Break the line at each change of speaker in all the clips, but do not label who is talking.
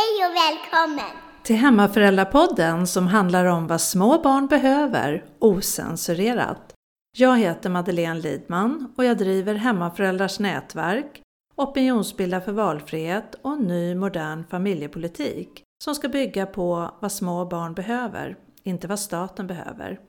Hej och välkommen!
Till Hemmaföräldrapodden som handlar om vad små barn behöver, osensurerat. Jag heter Madeleine Lidman och jag driver Hemmaföräldrars nätverk, opinionsbildar för valfrihet och ny modern familjepolitik som ska bygga på vad små barn behöver, inte vad staten behöver.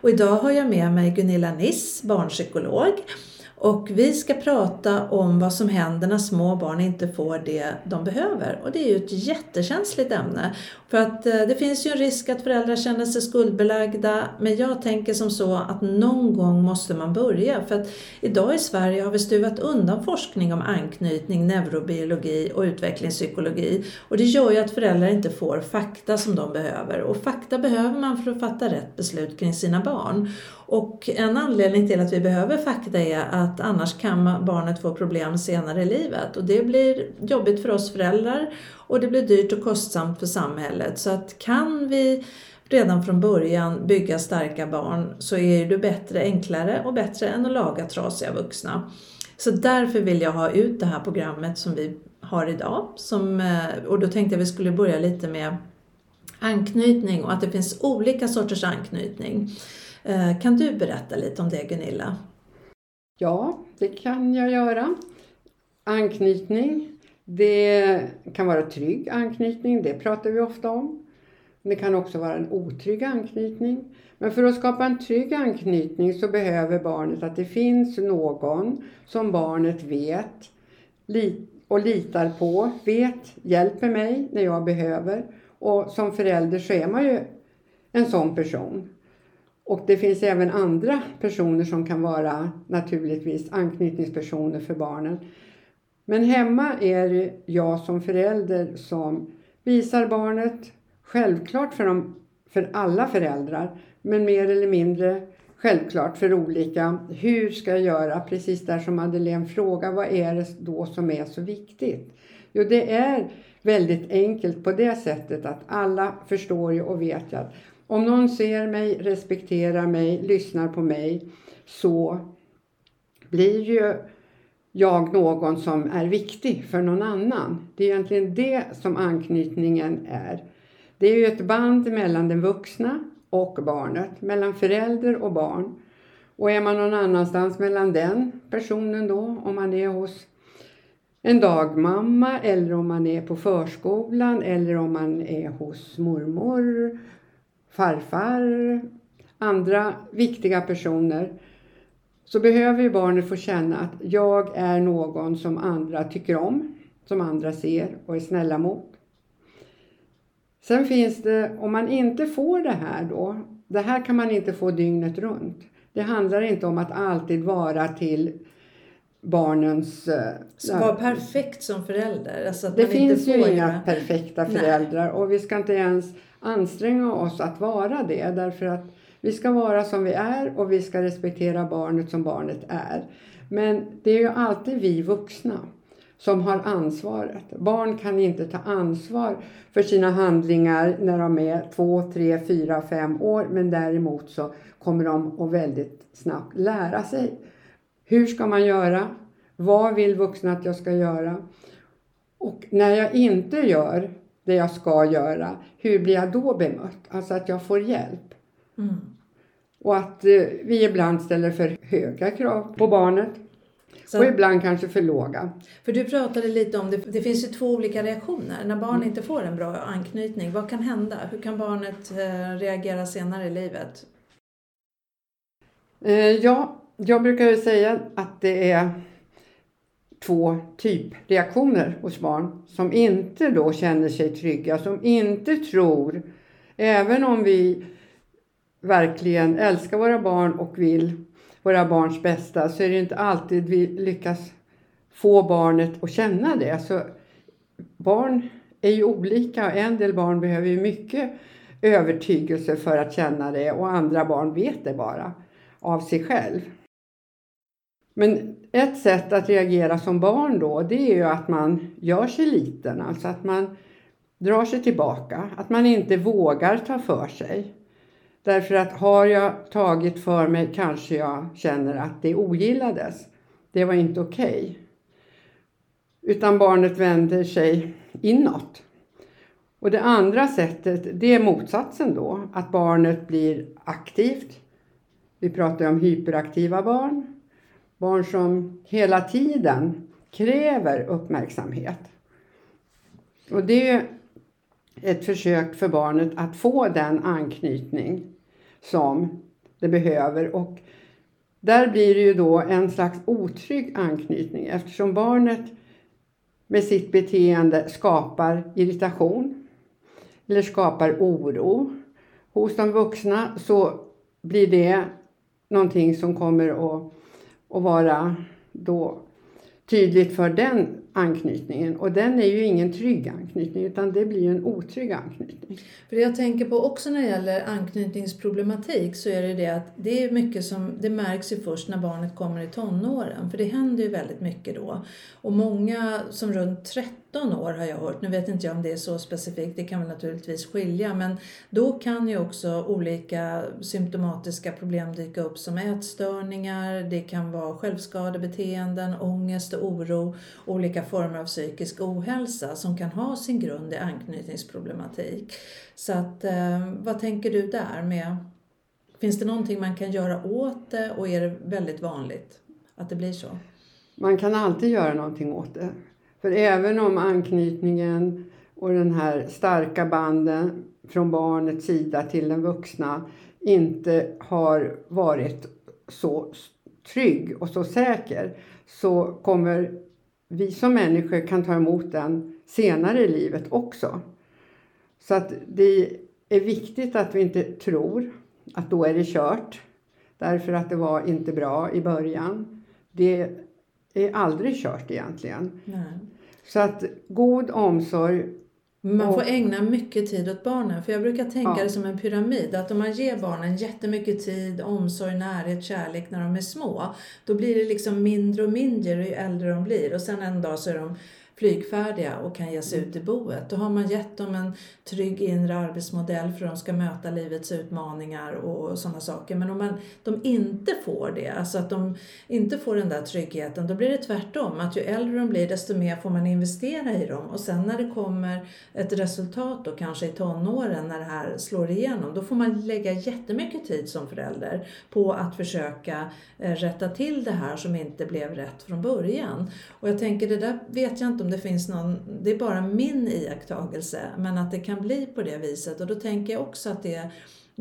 Och idag har jag med mig Gunilla Niss, barnpsykolog. Och vi ska prata om vad som händer när små barn inte får det de behöver. Och det är ju ett jättekänsligt ämne. För att eh, det finns ju en risk att föräldrar känner sig skuldbelagda. Men jag tänker som så att någon gång måste man börja. För att idag i Sverige har vi stuvat undan forskning om anknytning, neurobiologi och utvecklingspsykologi. Och det gör ju att föräldrar inte får fakta som de behöver. Och fakta behöver man för att fatta rätt beslut kring sina barn. Och en anledning till att vi behöver fakta är att annars kan barnet få problem senare i livet. Och det blir jobbigt för oss föräldrar och det blir dyrt och kostsamt för samhället. Så att kan vi redan från början bygga starka barn så är det bättre, enklare och bättre än att laga trasiga vuxna. Så därför vill jag ha ut det här programmet som vi har idag. Som, eh, och då tänkte jag vi skulle börja lite med anknytning och att det finns olika sorters anknytning. Eh, kan du berätta lite om det Gunilla?
Ja, det kan jag göra. Anknytning, det kan vara trygg anknytning, det pratar vi ofta om. Det kan också vara en otrygg anknytning. Men för att skapa en trygg anknytning så behöver barnet att det finns någon som barnet vet och litar på, vet hjälper mig när jag behöver. Och som förälder så är man ju en sån person. Och det finns även andra personer som kan vara naturligtvis anknytningspersoner för barnen. Men hemma är det jag som förälder som visar barnet, självklart för, de, för alla föräldrar, men mer eller mindre självklart för olika. Hur ska jag göra? Precis där som Madeleine frågar, vad är det då som är så viktigt? Jo, det är väldigt enkelt på det sättet att alla förstår ju och vet ju att om någon ser mig, respekterar mig, lyssnar på mig så blir ju jag någon som är viktig för någon annan. Det är egentligen det som anknytningen är. Det är ju ett band mellan den vuxna och barnet, mellan förälder och barn. Och är man någon annanstans mellan den personen då, om man är hos en dagmamma eller om man är på förskolan eller om man är hos mormor, farfar, andra viktiga personer så behöver ju barnet få känna att jag är någon som andra tycker om, som andra ser och är snälla mot. Sen finns det, om man inte får det här då, det här kan man inte få dygnet runt. Det handlar inte om att alltid vara till barnens...
Eh, så vara perfekt som förälder? Alltså
det finns ju inga göra... perfekta föräldrar Nej. och vi ska inte ens anstränga oss att vara det därför att vi ska vara som vi är och vi ska respektera barnet som barnet är. Men det är ju alltid vi vuxna som har ansvaret. Barn kan inte ta ansvar för sina handlingar när de är två, tre, fyra, fem år men däremot så kommer de att väldigt snabbt lära sig. Hur ska man göra? Vad vill vuxna att jag ska göra? Och när jag inte gör det jag ska göra, hur blir jag då bemött? Alltså att jag får hjälp. Mm. Och att eh, vi ibland ställer för höga krav på barnet. Så, och ibland kanske för låga.
För du pratade lite om det, det finns ju två olika reaktioner. När barn mm. inte får en bra anknytning, vad kan hända? Hur kan barnet eh, reagera senare i livet?
Eh, ja, jag brukar säga att det är två typreaktioner hos barn som inte då känner sig trygga, som inte tror, även om vi verkligen älskar våra barn och vill våra barns bästa så är det inte alltid vi lyckas få barnet att känna det. Så barn är ju olika och en del barn behöver ju mycket övertygelse för att känna det och andra barn vet det bara av sig själv. Men ett sätt att reagera som barn då, det är ju att man gör sig liten, alltså att man drar sig tillbaka, att man inte vågar ta för sig. Därför att har jag tagit för mig kanske jag känner att det ogillades. Det var inte okej. Okay. Utan barnet vänder sig inåt. Och det andra sättet, det är motsatsen då, att barnet blir aktivt. Vi pratar om hyperaktiva barn. Barn som hela tiden kräver uppmärksamhet. Och det är ett försök för barnet att få den anknytning som det behöver. Och där blir det ju då en slags otrygg anknytning eftersom barnet med sitt beteende skapar irritation eller skapar oro hos de vuxna så blir det någonting som kommer att, och vara då tydligt för den anknytningen och den är ju ingen trygg anknytning utan det blir en otrygg anknytning.
För det jag tänker på också när det gäller anknytningsproblematik så är det det att det är mycket som det märks ju först när barnet kommer i tonåren för det händer ju väldigt mycket då. Och många som runt 30 13 år har jag hört. Nu vet inte jag om det är så specifikt, det kan väl naturligtvis skilja. Men då kan ju också olika symptomatiska problem dyka upp som ätstörningar, det kan vara självskadebeteenden, ångest och oro, olika former av psykisk ohälsa som kan ha sin grund i anknytningsproblematik. Så att, eh, vad tänker du där med Finns det någonting man kan göra åt det och är det väldigt vanligt att det blir så?
Man kan alltid göra någonting åt det. För även om anknytningen och den här starka banden från barnets sida till den vuxna inte har varit så trygg och så säker så kommer vi som människor kan ta emot den senare i livet också. Så att det är viktigt att vi inte tror att då är det kört därför att det var inte bra i början. Det är aldrig kört egentligen. Nej. Så att god omsorg
man får ägna mycket tid åt barnen. För jag brukar tänka ja. det som en pyramid. Att om man ger barnen jättemycket tid, omsorg, närhet, kärlek när de är små. Då blir det liksom mindre och mindre ju äldre de blir. Och sen en dag så är de flygfärdiga och kan ge sig ut i boet. Då har man gett dem en trygg inre arbetsmodell för att de ska möta livets utmaningar och sådana saker. Men om man, de inte får det, alltså att de inte får den där tryggheten, då blir det tvärtom. Att ju äldre de blir desto mer får man investera i dem. Och sen när det kommer ett resultat då kanske i tonåren när det här slår igenom, då får man lägga jättemycket tid som förälder på att försöka eh, rätta till det här som inte blev rätt från början. Och jag tänker, det där vet jag inte om det finns någon, det är bara min iakttagelse, men att det kan bli på det viset. Och då tänker jag också att det är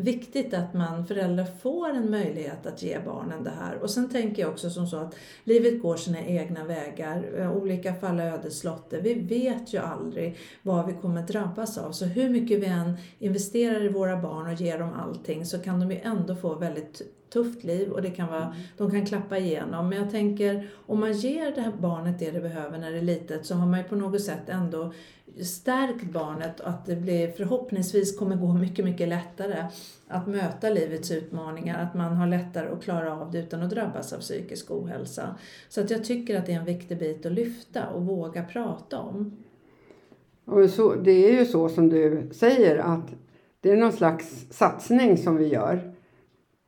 viktigt att man föräldrar får en möjlighet att ge barnen det här. Och sen tänker jag också som så att livet går sina egna vägar. Olika fall ödeslotter. Vi vet ju aldrig vad vi kommer drabbas av. Så hur mycket vi än investerar i våra barn och ger dem allting så kan de ju ändå få väldigt tufft liv och det kan vara, mm. de kan klappa igenom. Men jag tänker om man ger det här barnet det det behöver när det är litet så har man ju på något sätt ändå stärkt barnet och att det blir, förhoppningsvis kommer gå mycket, mycket lättare att möta livets utmaningar, att man har lättare att klara av det utan att drabbas av psykisk ohälsa. Så att jag tycker att det är en viktig bit att lyfta och våga prata om.
Och så, det är ju så som du säger att det är någon slags satsning som vi gör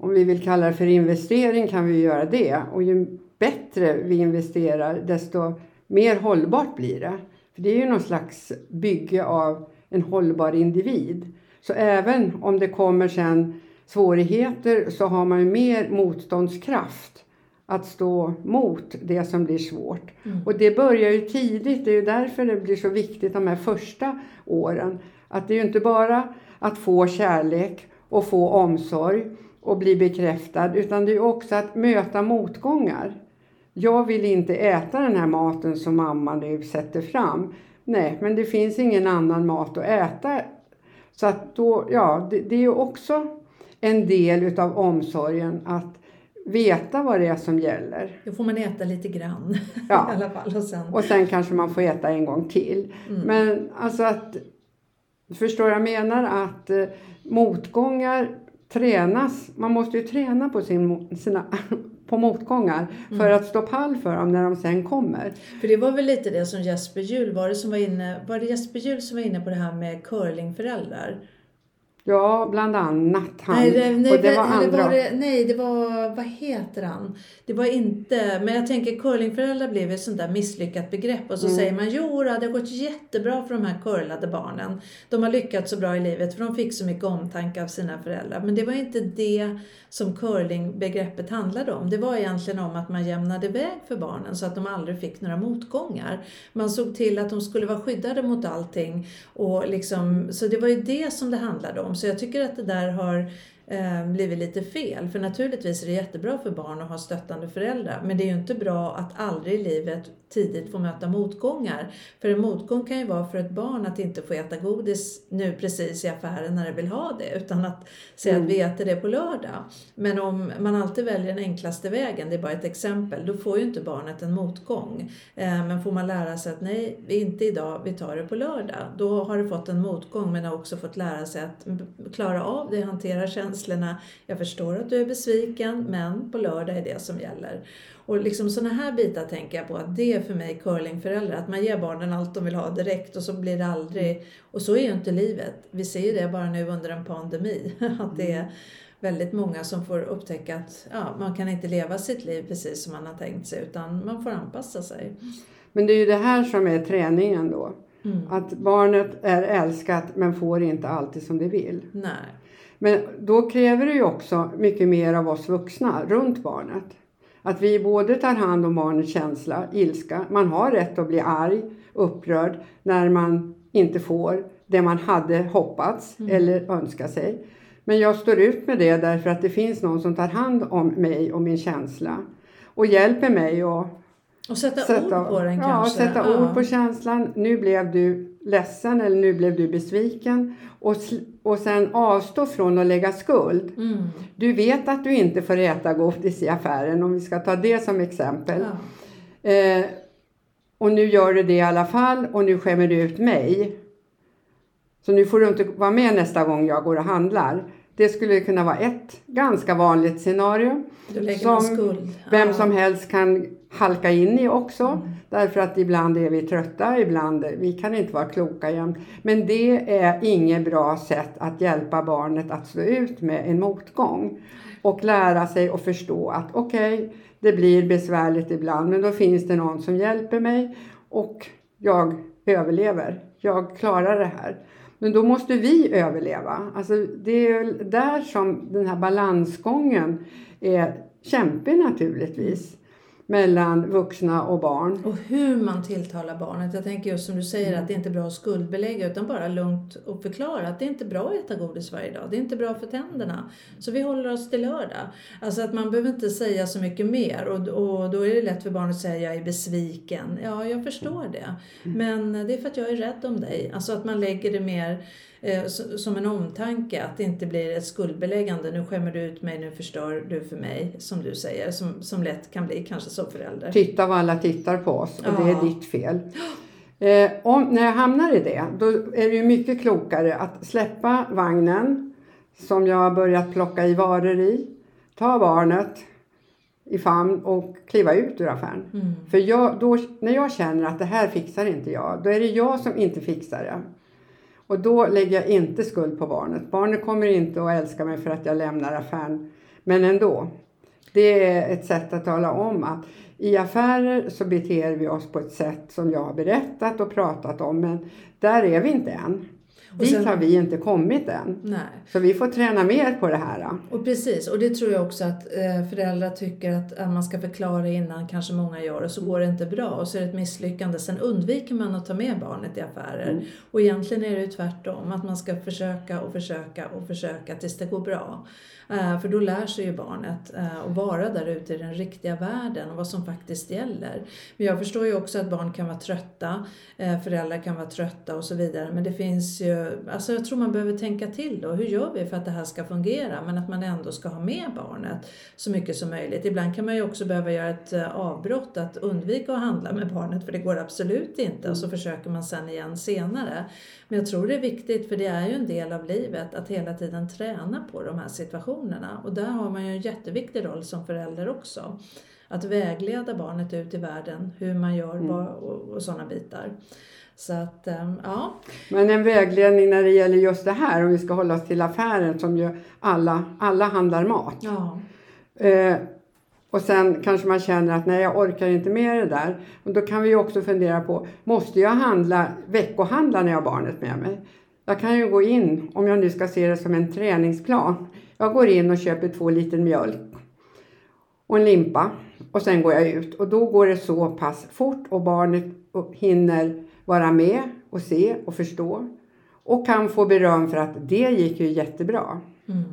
om vi vill kalla det för investering kan vi göra det. Och ju bättre vi investerar desto mer hållbart blir det. För Det är ju någon slags bygge av en hållbar individ. Så även om det kommer sen svårigheter så har man ju mer motståndskraft att stå mot det som blir svårt. Mm. Och det börjar ju tidigt, det är ju därför det blir så viktigt de här första åren. Att det är ju inte bara att få kärlek och få omsorg och bli bekräftad utan det är också att möta motgångar. Jag vill inte äta den här maten som mamma nu sätter fram. Nej, men det finns ingen annan mat att äta. Så att då, ja, det, det är också en del utav omsorgen att veta vad det är som gäller.
Då får man äta lite grann ja. i alla fall.
Och sen... och sen kanske man får äta en gång till. Mm. Men alltså att, förstår jag menar att eh, motgångar tränas. Man måste ju träna på sin, sina på motgångar för att stå pall för dem när de sen kommer.
För det var väl lite det som Jesper Juhl var det som var inne, var det Jesper Juhl som var inne på det här med curlingföräldrar?
Ja, bland annat han.
Nej, det, nej,
och det var andra.
var det, nej, det var, vad heter han? Det var inte, men jag tänker curlingföräldrar blev ett sånt där misslyckat begrepp och så
Mm.
säger man jo, det har gått jättebra för de här curlade barnen. De har lyckats så bra i livet för de fick så mycket omtanke av sina föräldrar. Men det var inte det som curlingbegreppet handlade om. Det var egentligen om att man jämnade väg för barnen så att de aldrig fick några motgångar. Man såg till att de skulle vara skyddade mot allting. Och liksom, så det var ju det som det handlade om. Så jag tycker att det där har blivit lite fel. För naturligtvis är det jättebra för barn att ha stöttande föräldrar. Men det är ju inte bra att aldrig i livet tidigt få möta motgångar. För en motgång kan ju vara för ett barn att inte få äta godis nu precis i affären när det vill ha det. Utan att säga att vi äter det på lördag. Men om man alltid väljer den enklaste vägen, det är bara ett exempel, då får ju inte barnet en motgång. Eh, men får man lära sig att nej, inte idag, vi tar det på lördag. Då har det fått en motgång men har också fått lära sig att klara av det, hantera känslorna. Jag förstår att du är besviken, men på lördag är det som gäller. Och liksom sådana här bitar tänker jag på att det är för mig curlingföräldrar. Att man ger barnen allt de vill ha direkt och så blir det aldrig... Och så är ju inte livet. Vi ser ju det bara nu under en pandemi. Att det är väldigt många som får upptäcka att ja, man kan inte leva sitt liv precis som man har tänkt sig utan man får anpassa sig.
Men det är ju det här som är träningen då.
Mm.
Att barnet är älskat men får inte alltid som det vill.
Nej.
Men då kräver det ju också mycket mer av oss vuxna runt barnet. Att vi både tar hand om barnets känsla, ilska. Man har rätt att bli arg, upprörd när man inte får det man hade hoppats eller önskat sig. Men jag står ut med det därför att det finns någon som tar hand om mig och min känsla. Och hjälper mig att
Och sätta, ord på den
ja,
kanske.
sätta
Ja.
ord på känslan. Nu blev du ledsen eller nu blev du besviken. Och, och sen avstå från att lägga skuld.
Mm.
Du vet att du inte får äta godis i affären om vi ska ta det som exempel.
Ja.
Eh, och nu gör du det i alla fall och nu skämmer du ut mig. Så nu får du inte vara med nästa gång jag går och handlar. Det skulle kunna vara ett ganska vanligt scenario. Som. Vem som helst kan halka in i också.
Mm.
Därför att ibland är vi trötta, ibland vi kan inte vara kloka jämt. Men det är inget bra sätt att hjälpa barnet att stå ut med en motgång. Och lära sig och förstå att okej, det blir besvärligt ibland men då finns det någon som hjälper mig och jag överlever. Jag klarar det här. Men då måste vi överleva. Alltså det är där som den här balansgången är kämpig naturligtvis. Mellan vuxna och barn.
Och hur man tilltalar barnet. Jag tänker just som du säger
Mm.
att det inte är bra att skuldbelägga utan bara lugnt och förklara att det är inte bra att äta godis varje dag. Det är inte bra för tänderna. Så vi håller oss till lördag. Alltså att man behöver inte säga så mycket mer och, och då är det lätt för barnet att säga jag är besviken. Ja, jag förstår det.
Mm.
Men det är för att jag är rädd om dig. Alltså att man lägger det mer eh, som en omtanke. Att det inte blir ett skuldbeläggande. Nu skämmer du ut mig, nu förstör du för mig. Som du säger. Som, som lätt kan bli kanske som förälder.
Titta vad alla tittar på oss och det är
Ja.
ditt fel. Eh, om, när jag hamnar i det, då är det ju mycket klokare att släppa vagnen som jag har börjat plocka i varor i. Ta barnet i famn och kliva ut ur affären.
Mm.
För jag, då, när jag känner att det här fixar inte jag, då är det jag som inte fixar det. Och då lägger jag inte skuld på barnet. Barnet kommer inte att älska mig för att jag lämnar affären. Men ändå. Det är ett sätt att tala om att i affärer så beter vi oss på ett sätt som jag har berättat och pratat om. Men där är vi inte än. Dit
sen-
har vi inte kommit än.
Nej.
Så vi får träna mer på det här.
Och precis, och det tror jag också att eh, föräldrar tycker att, man ska förklara innan, kanske många gör, och så går det inte bra och så är det ett misslyckande. Sen undviker man att ta med barnet i affärer.
Mm.
Och egentligen är det ju tvärtom, att man ska försöka och försöka och försöka tills det går bra. Eh, för då lär sig ju barnet eh, att vara där ute i den riktiga världen och vad som faktiskt gäller. Men jag förstår ju också att barn kan vara trötta, föräldrar kan vara trötta och så vidare. Men det finns ju, alltså jag tror man behöver tänka till då, hur gör vi för att det här ska fungera men att man ändå ska ha med barnet så mycket som möjligt. Ibland kan man ju också behöva göra ett eh, avbrott, att undvika att handla med barnet för det går absolut inte och så försöker man sen igen senare. Men jag tror det är viktigt, för det är ju en del av livet, att hela tiden träna på de här situationerna och där har man ju en jätteviktig roll som förälder också att vägleda barnet ut i världen, hur man gör mm. och, och sådana bitar. Så att, ehm, ja.
Men en vägledning när det gäller just det här, om vi ska hålla oss till affären som ju alla, alla handlar mat.
Ja.
Eh, och sen kanske man känner att nej, jag orkar inte med det där. Och då kan vi också fundera på, måste jag handla, veckohandla när jag har barnet med mig? Jag kan ju gå in, om jag nu ska se det som en träningsplan. Jag går in och köper två liter mjölk och en limpa och sen går jag ut. Och då går det så pass fort och barnet hinner vara med och se och förstå. Och kan få beröm för att det gick ju jättebra.
Mm,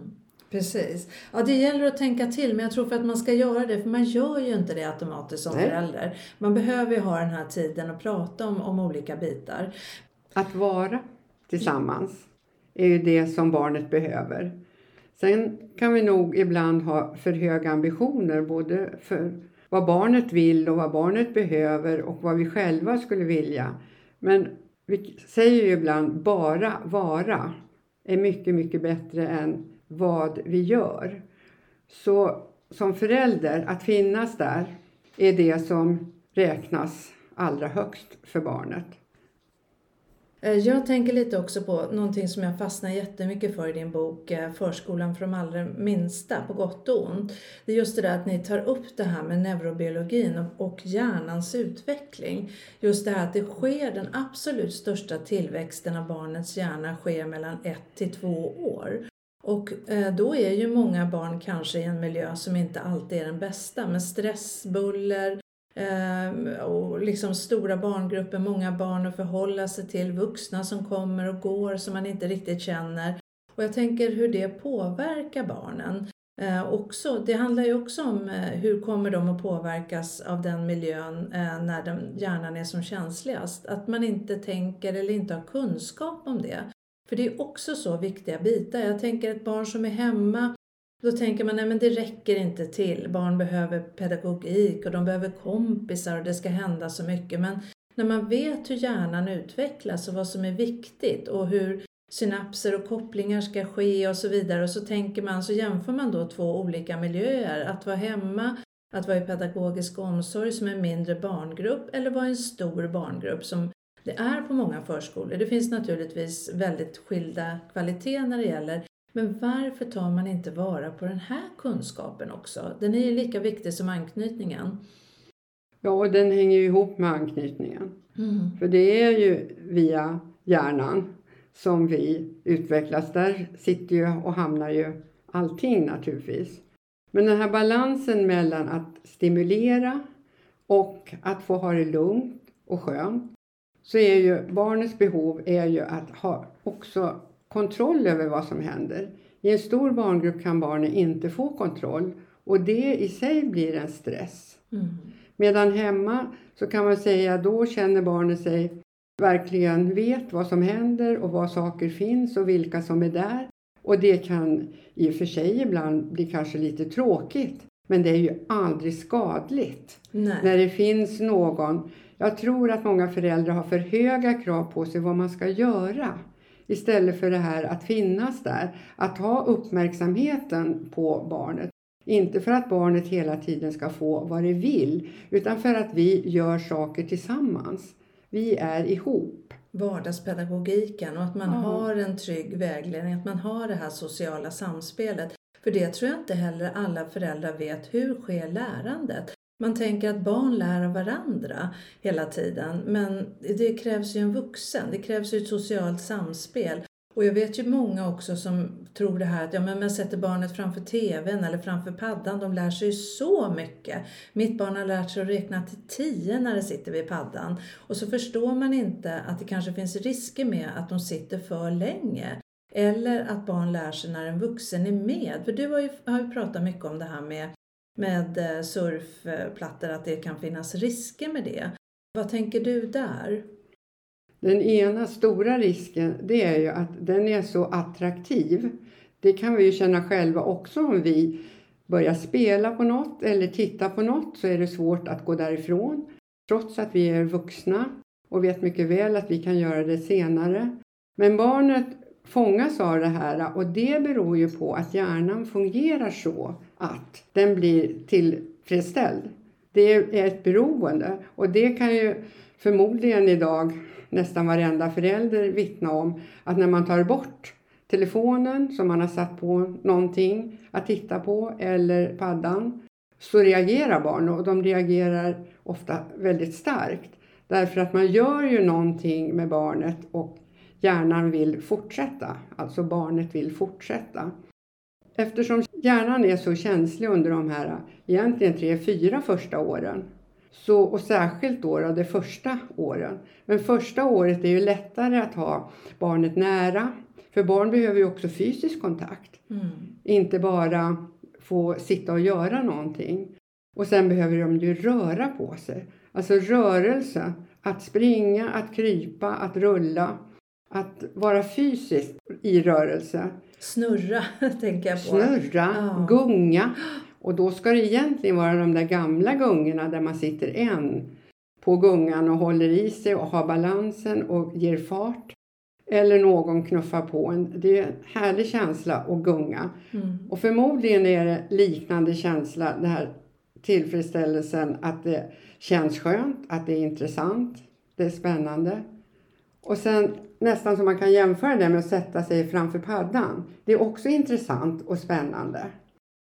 precis. Ja, det gäller att tänka till, men jag tror för att man ska göra det, för man gör ju inte det automatiskt som Nej. förälder. Man behöver ju ha den här tiden och prata om, om olika bitar.
Att vara tillsammans är ju det som barnet behöver. Sen kan vi nog ibland ha för höga ambitioner både för vad barnet vill och vad barnet behöver och vad vi själva skulle vilja. Men vi säger ju ibland bara vara är mycket, mycket bättre än vad vi gör. Så som förälder, att finnas där är det som räknas allra högst för barnet.
Eh, jag tänker lite också på någonting som jag fastnar jättemycket för i din bok eh, Förskolan för de allra minsta, på gott och ont. Det är just det där att ni tar upp det här med neurobiologin och hjärnans utveckling. Just det här att det sker, den absolut största tillväxten av barnets hjärna sker mellan ett till två år. Och eh, då är ju många barn kanske i en miljö som inte alltid är den bästa med stress, buller, Ehm, och liksom stora barngrupper, många barn att förhålla sig till, vuxna som kommer och går som man inte riktigt känner. Och jag tänker hur det påverkar barnen. Eh, också, det handlar ju också om eh, hur kommer de att påverkas av den miljön eh, när den, hjärnan är som känsligast. Att man inte tänker eller inte har kunskap om det. För det är också så viktiga bitar. Jag tänker ett barn som är hemma då tänker man, nej men det räcker inte till. Barn behöver pedagogik och de behöver kompisar och det ska hända så mycket. Men när man vet hur hjärnan utvecklas och vad som är viktigt och hur synapser och kopplingar ska ske och så vidare. Och så tänker man, så jämför man då två olika miljöer. Att vara hemma, att vara i pedagogisk omsorg som en mindre barngrupp eller vara i en stor barngrupp som det är på många förskolor. Det finns naturligtvis väldigt skilda kvaliteter när det gäller men varför tar man inte vara på den här kunskapen också? Den är ju lika viktig som anknytningen.
Ja, och den hänger ju ihop med anknytningen.
Mm.
För det är ju via hjärnan som vi utvecklas. Där sitter ju och hamnar ju allting naturligtvis. Men den här balansen mellan att stimulera och att få ha det lugnt och skönt. Så är ju barnets behov är ju att ha också kontroll över vad som händer. I en stor barngrupp kan barnen inte få kontroll och det i sig blir en stress.
Mm.
Medan hemma så kan man säga då känner barnet sig verkligen vet vad som händer och var saker finns och vilka som är där. Och det kan i och för sig ibland bli kanske lite tråkigt. Men det är ju aldrig skadligt
Nej.
när det finns någon. Jag tror att många föräldrar har för höga krav på sig vad man ska göra. Istället för det här att finnas där, att ha uppmärksamheten på barnet. Inte för att barnet hela tiden ska få vad det vill, utan för att vi gör saker tillsammans. Vi är ihop.
Vardagspedagogiken och att man Aha. har en trygg vägledning, att man har det här sociala samspelet. För det tror jag inte heller alla föräldrar vet. Hur sker lärandet? Man tänker att barn lär av varandra hela tiden, men det krävs ju en vuxen, det krävs ju ett socialt samspel. Och jag vet ju många också som tror det här att ja, men man sätter barnet framför TVn eller framför paddan, de lär sig ju så mycket. Mitt barn har lärt sig att räkna till tio när det sitter vid paddan. Och så förstår man inte att det kanske finns risker med att de sitter för länge. Eller att barn lär sig när en vuxen är med. För du har ju, har ju pratat mycket om det här med med eh, surfplattor att det kan finnas risker med det. Vad tänker du där?
Den ena stora risken det är ju att den är så attraktiv. Det kan vi ju känna själva också om vi börjar spela på något eller titta på något så är det svårt att gå därifrån. Trots att vi är vuxna och vet mycket väl att vi kan göra det senare. Men barnet fångas av det här och det beror ju på att hjärnan fungerar så att den blir tillfredsställd. Det är ett beroende och det kan ju förmodligen idag nästan varenda förälder vittna om att när man tar bort telefonen som man har satt på någonting att titta på eller paddan så reagerar barn och de reagerar ofta väldigt starkt. Därför att man gör ju någonting med barnet och hjärnan vill fortsätta, alltså barnet vill fortsätta. Eftersom hjärnan är så känslig under de här egentligen tre, fyra första åren så, och särskilt då, då de första åren. Men första året är ju lättare att ha barnet nära. För barn behöver ju också fysisk kontakt. Mm. Inte bara få sitta och göra någonting. Och sen behöver de ju röra på sig. Alltså rörelse. Att springa, att krypa, att rulla. Att vara fysiskt i rörelse.
Snurra tänker jag på.
Snurra, ja. gunga. Och då ska det egentligen vara de där gamla gungorna där man sitter en på gungan och håller i sig och har balansen och ger fart. Eller någon knuffar på en. Det är en härlig känsla att gunga. Mm. Och förmodligen är det liknande känsla, den här tillfredsställelsen att det känns skönt, att det är intressant, det är spännande. Och sen nästan som man kan jämföra det med att sätta sig framför paddan. Det är också intressant och spännande.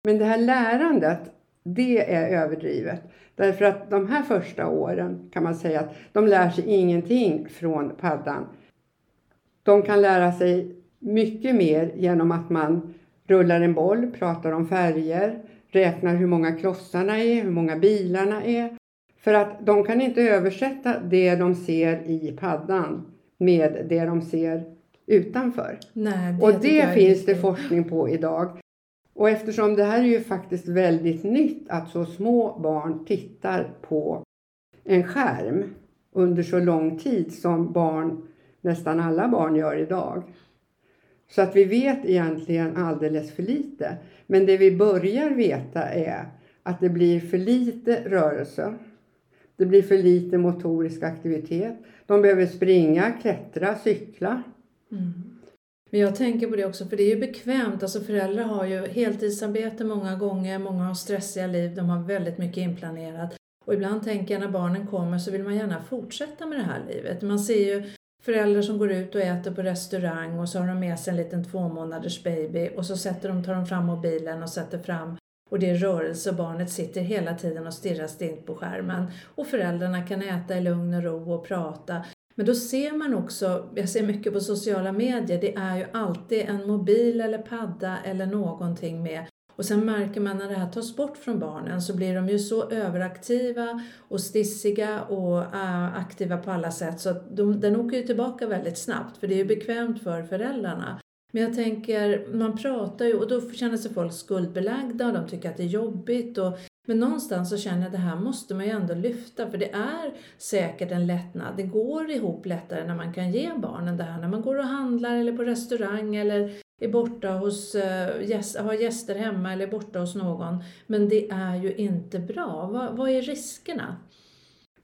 Men det här lärandet, det är överdrivet. Därför att de här första åren kan man säga att de lär sig ingenting från paddan. De kan lära sig mycket mer genom att man rullar en boll, pratar om färger, räknar hur många klossarna är, hur många bilarna är. För att de kan inte översätta det de ser i paddan med det de ser utanför.
Nej, det
och det finns det forskning på idag. Och eftersom det här är ju faktiskt väldigt nytt att så små barn tittar på en skärm under så lång tid som barn, nästan alla barn gör idag. Så att vi vet egentligen alldeles för lite. Men det vi börjar veta är att det blir för lite rörelse. Det blir för lite motorisk aktivitet. De behöver springa, klättra, cykla.
Mm. Men jag tänker på det också, för det är ju bekvämt. Alltså föräldrar har ju heltidsarbete många gånger, många har stressiga liv, de har väldigt mycket inplanerat. Och ibland tänker jag när barnen kommer så vill man gärna fortsätta med det här livet. Man ser ju föräldrar som går ut och äter på restaurang och så har de med sig en liten två månaders baby och så sätter de, tar de fram mobilen och sätter fram och det är rörelse och barnet sitter hela tiden och stirrar stint på skärmen. Och föräldrarna kan äta i lugn och ro och prata. Men då ser man också, jag ser mycket på sociala medier, det är ju alltid en mobil eller padda eller någonting med. Och sen märker man när det här tas bort från barnen så blir de ju så överaktiva och stissiga och äh, aktiva på alla sätt så att de, den åker ju tillbaka väldigt snabbt för det är ju bekvämt för föräldrarna. Men jag tänker, man pratar ju och då känner sig folk skuldbelagda och de tycker att det är jobbigt. Och, men någonstans så känner jag att det här måste man ju ändå lyfta för det är säkert en lättnad. Det går ihop lättare när man kan ge barnen det här. När man går och handlar eller på restaurang eller är borta hos, eh, har gäster hemma eller är borta hos någon. Men det är ju inte bra. Vad, vad är riskerna?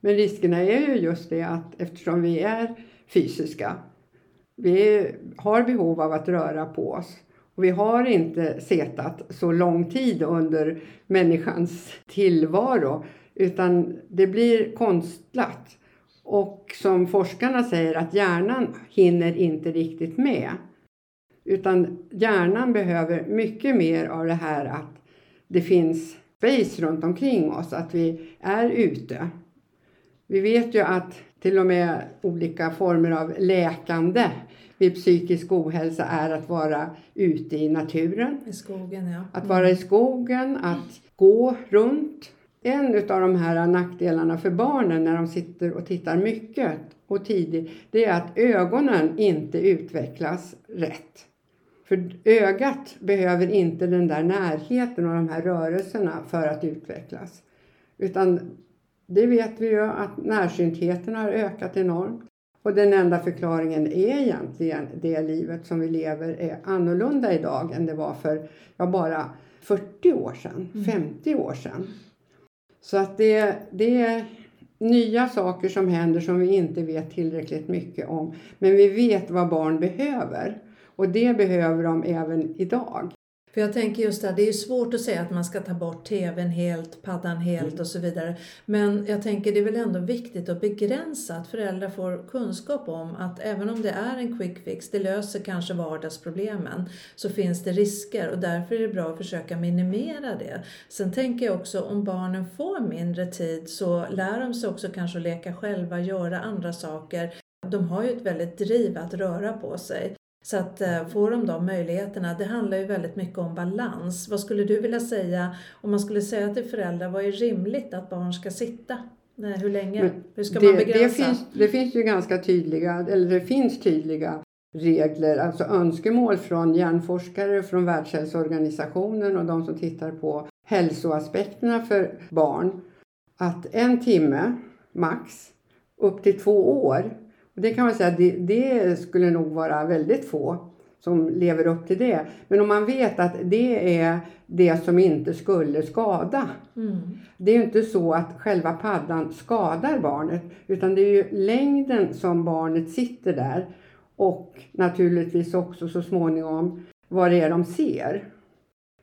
Men riskerna är ju just det att eftersom vi är fysiska vi har behov av att röra på oss. Och vi har inte setat så lång tid under människans tillvaro utan det blir konstlat. Och som forskarna säger att hjärnan hinner inte riktigt med. Utan hjärnan behöver mycket mer av det här att det finns space runt omkring oss, att vi är ute. Vi vet ju att till och med olika former av läkande vid psykisk ohälsa är att vara ute i naturen.
I skogen, ja.
Att vara i skogen, att gå runt. En av de här nackdelarna för barnen när de sitter och tittar mycket och tidigt, det är att ögonen inte utvecklas rätt. För ögat behöver inte den där närheten och de här rörelserna för att utvecklas. Utan det vet vi ju att närsyntheten har ökat enormt. Och den enda förklaringen är egentligen det livet som vi lever är annorlunda idag än det var för ja, bara 40 år sedan,
Mm.
50 år sedan. Så att det, det är nya saker som händer som vi inte vet tillräckligt mycket om. Men vi vet vad barn behöver. Och det behöver de även idag.
För jag tänker just det här, det är svårt att säga att man ska ta bort tvn helt, paddan helt
Mm.
och så vidare. Men jag tänker det är väl ändå viktigt att begränsa att föräldrar får kunskap om att även om det är en quick fix, det löser kanske vardagsproblemen, så finns det risker och därför är det bra att försöka minimera det. Sen tänker jag också om barnen får mindre tid så lär de sig också kanske att leka själva, göra andra saker. De har ju ett väldigt driv att röra på sig. Så att eh, får de de möjligheterna, det handlar ju väldigt mycket om balans. Vad skulle du vilja säga om man skulle säga till föräldrar, vad är rimligt att barn ska sitta? Nej, hur länge?
Men
hur ska
det,
man
det,
begränsa?
finns, det finns ju ganska tydliga, eller det finns tydliga regler, alltså önskemål från hjärnforskare, från Världshälsoorganisationen och de som tittar på hälsoaspekterna för barn. Att en timme max upp till två år. Det kan man säga, det, det skulle nog vara väldigt få som lever upp till det. Men om man vet att det är det som inte skulle skada.
Mm.
Det är ju inte så att själva paddan skadar barnet utan det är ju längden som barnet sitter där och naturligtvis också så småningom vad det är de ser.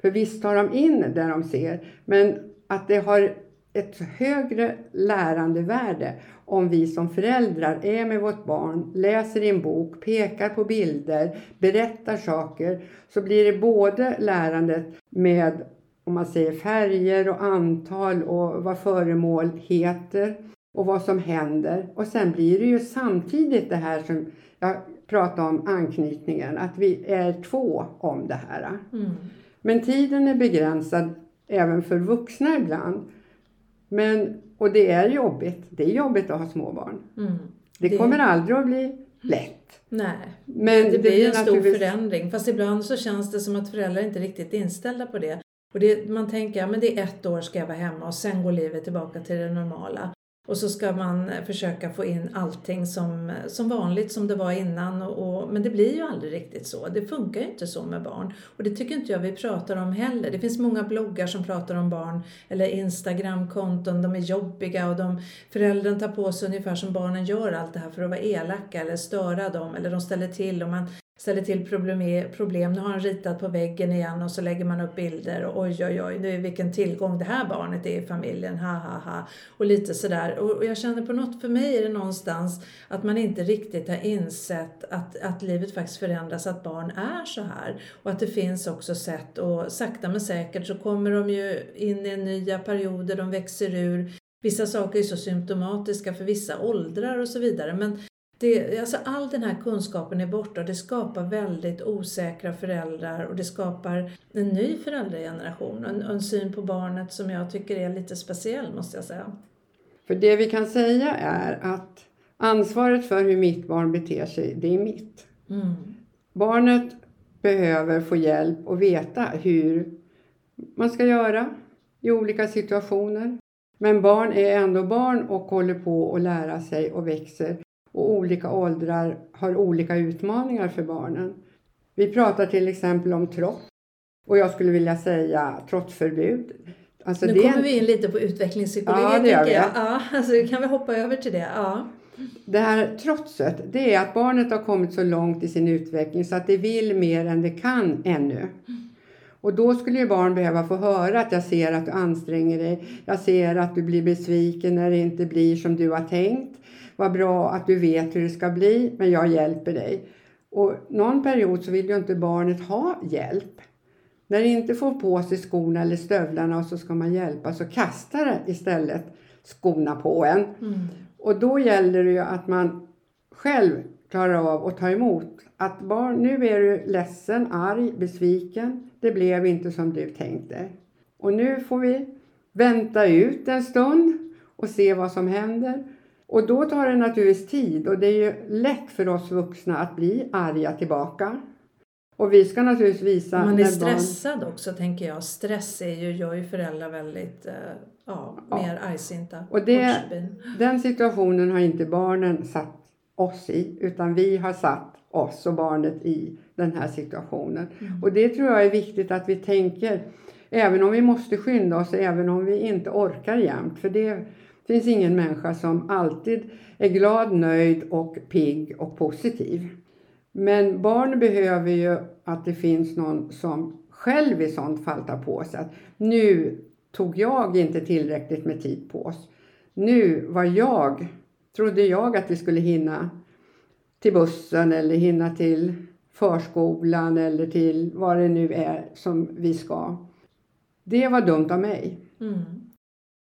För visst tar de in det de ser men att det har ett högre lärandevärde om vi som föräldrar är med vårt barn, läser i en bok, pekar på bilder, berättar saker så blir det både lärandet med om man säger färger och antal och vad föremål heter och vad som händer. Och sen blir det ju samtidigt det här som jag pratade om anknytningen, att vi är två om det här.
Mm.
Men tiden är begränsad även för vuxna ibland. Men, och det är jobbigt. Det är jobbigt att ha småbarn.
Mm.
Det,
Det-
kommer aldrig att bli lätt.
Nej,
Men
det blir en stor
naturligtvis-
förändring. Fast ibland så känns det som att föräldrar inte är riktigt inställda på det. Och det, man tänker, ja men det är ett år ska jag vara hemma och sen går livet tillbaka till det normala. Och så ska man eh, försöka få in allting som, eh, som vanligt som det var innan. Och, och, men det blir ju aldrig riktigt så. Det funkar ju inte så med barn. Och det tycker inte jag vi pratar om heller. Det finns många bloggar som pratar om barn eller Instagramkonton. De är jobbiga och de, föräldern tar på sig ungefär som barnen gör allt det här för att vara elaka eller störa dem. Eller de ställer till och man ställer till problem, problem. Nu har han ritat på väggen igen och så lägger man upp bilder och oj oj oj, nu vilken tillgång det här barnet är i familjen, ha ha ha. Och lite sådär. Och och jag känner på något, för mig är det någonstans att man inte riktigt har insett att, att livet faktiskt förändras, att barn är så här. Och att det finns också sätt och sakta men säkert så kommer de ju in i nya perioder, de växer ur. Vissa saker är så symptomatiska för vissa åldrar och så vidare. Men det, alltså all den här kunskapen är borta och det skapar väldigt osäkra föräldrar och det skapar en ny föräldrageneration och en, en syn på barnet som jag tycker är lite speciell måste jag säga.
För det vi kan säga är att ansvaret för hur mitt barn beter sig, det är mitt.
Mm.
Barnet behöver få hjälp och veta hur man ska göra i olika situationer. Men barn är ändå barn och håller på att lära sig och växer. Och olika åldrar har olika utmaningar för barnen. Vi pratar till exempel om trots. Och jag skulle vilja säga trotsförbud. Alltså
nu kommer vi in lite på utvecklingspsykologi
Ja, det gör vi.
Ja, alltså kan vi hoppa över till det? Ja.
Det här trotset, det är att barnet har kommit så långt i sin utveckling så att det vill mer än det kan ännu. Och då skulle ju barn behöva få höra att jag ser att du anstränger dig. Jag ser att du blir besviken när det inte blir som du har tänkt. Vad bra att du vet hur det ska bli, men jag hjälper dig. Och någon period så vill ju inte barnet ha hjälp. När det inte får på sig skorna eller stövlarna och så ska man hjälpa så kastar det istället skorna på en.
Mm.
Och då gäller det ju att man själv klarar av att ta emot. Att barn, nu är du ledsen, arg, besviken. Det blev inte som du tänkte. Och nu får vi vänta ut en stund och se vad som händer. Och då tar det naturligtvis tid och det är ju lätt för oss vuxna att bli arga tillbaka. Och vi ska naturligtvis visa
Man är
när barn-
stressad också tänker jag. Stress är ju, gör ju föräldrar väldigt eh, ja,
Ja.
mer argsinta.
Och det-. Den situationen har inte barnen satt oss i, utan vi har satt oss och barnet i den här situationen.
Mm.
Och det tror jag är viktigt att vi tänker, även om vi måste skynda oss, även om vi inte orkar jämt. För det finns ingen människa som alltid är glad, nöjd och pigg och positiv. Men barn behöver ju att det finns någon som själv i sånt fall tar på sig att nu tog jag inte tillräckligt med tid på oss. Nu var jag, trodde jag att vi skulle hinna till bussen eller hinna till förskolan eller till vad det nu är som vi ska. Det var dumt av mig.
Mm.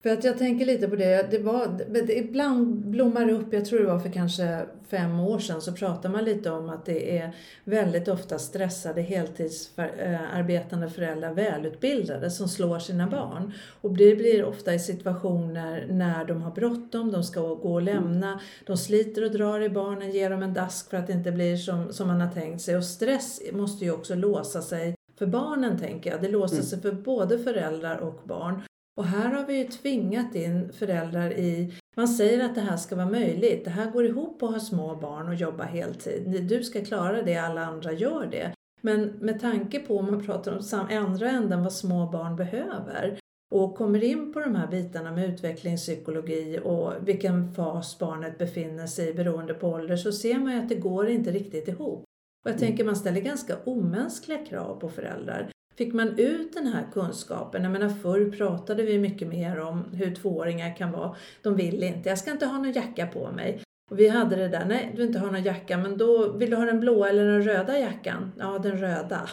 För att jag tänker lite på det, det var, det, ibland blommar det upp, jag tror det var för kanske fem år sedan, så pratar man lite om att det är väldigt ofta stressade heltidsarbetande föräldrar, välutbildade, som slår sina barn. Och det blir ofta i situationer när de har bråttom, de ska gå och lämna, de sliter och drar i barnen, ger dem en dask för att det inte blir som, som man har tänkt sig. Och stress måste ju också låsa sig för barnen tänker jag. Det låser sig för både föräldrar och barn. Och här har vi ju tvingat in föräldrar i, man säger att det här ska vara möjligt, det här går ihop att ha små barn och jobba heltid. Du ska klara det, alla andra gör det. Men med tanke på om man pratar om andra änden vad små barn behöver och kommer in på de här bitarna med utvecklingspsykologi och vilken fas barnet befinner sig i beroende på ålder så ser man ju att det går inte riktigt ihop. Och jag tänker man ställer ganska omänskliga krav på föräldrar. Fick man ut den här kunskapen? Jag menar förr pratade vi mycket mer om hur tvååringar kan vara. De vill inte, jag ska inte ha någon jacka på mig. Och vi hade det där, nej du inte ha någon jacka men då vill du ha den blåa eller den röda jackan? Ja, den röda.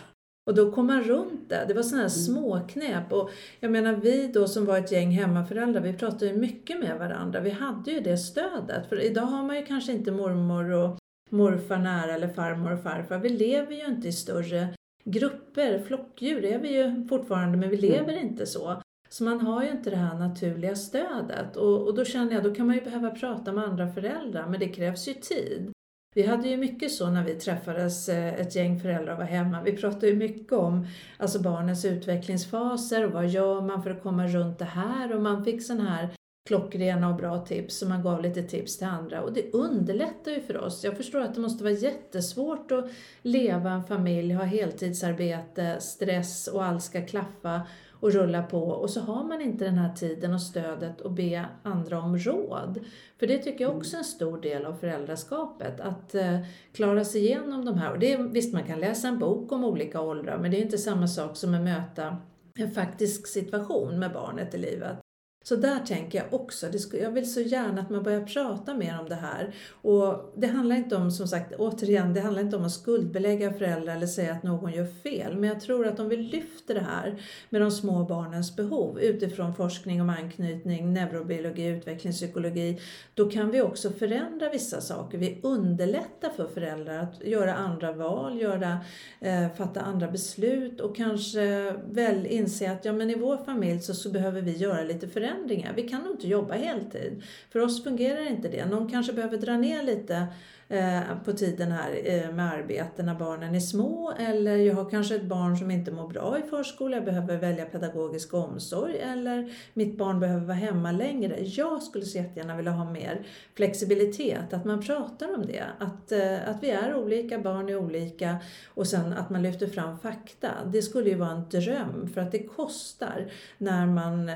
Och då kom man runt det. Det var sådana här mm. småknep. Och jag menar vi då som var ett gäng hemmaföräldrar, vi pratade ju mycket med varandra. Vi hade ju det stödet. För idag har man ju kanske inte mormor och morfar nära eller farmor och farfar. Vi lever ju inte i större grupper, flockdjur är vi ju fortfarande men vi mm. lever mm. inte så. Så man har ju inte det här naturliga stödet och, och då känner jag då kan man ju behöva prata med andra föräldrar men det krävs ju tid. Vi hade ju mycket så när vi träffades, eh, ett gäng föräldrar var hemma. Vi pratade ju mycket om alltså barnens utvecklingsfaser och vad gör man för att komma runt det här och man fick sån här klockrena och bra tips och man gav lite tips till andra och det underlättar ju för oss. Jag förstår att det måste vara jättesvårt att leva en familj, ha heltidsarbete, stress och allt ska klaffa och rulla på och så har man inte den här tiden och stödet att be andra om råd. För det tycker jag också är en stor del av föräldraskapet, att eh, klara sig igenom de här. Och det är, visst, man kan läsa en bok om olika åldrar men det är inte samma sak som att möta en faktisk situation med barnet i livet. Så där tänker jag också, jag vill så gärna att man börjar prata mer om det här. Och det handlar inte om, som sagt, återigen, det handlar inte om att skuldbelägga föräldrar eller säga att någon gör fel. Men jag tror att om vi lyfter det här med de små barnens behov utifrån forskning om anknytning, neurobiologi, utvecklingspsykologi, då kan vi också förändra vissa saker. Vi underlättar för föräldrar att göra andra val, göra, eh, fatta andra beslut och kanske väl inse att ja, men i vår familj så, så behöver vi göra lite förändringar förändringar. Vi kan nog inte jobba heltid. För oss fungerar inte det. Någon kanske behöver dra ner lite Eh, på tiden här eh, med arbete när barnen är små. Eller jag har kanske ett barn som inte mår bra i förskolan, jag behöver välja pedagogisk omsorg. Eller mitt barn behöver vara hemma längre. Jag skulle så jättegärna vilja ha mer flexibilitet, att man pratar om det, att, eh, att vi är olika, barn är olika. Och sen att man lyfter fram fakta. Det skulle ju vara en dröm. För att det kostar när man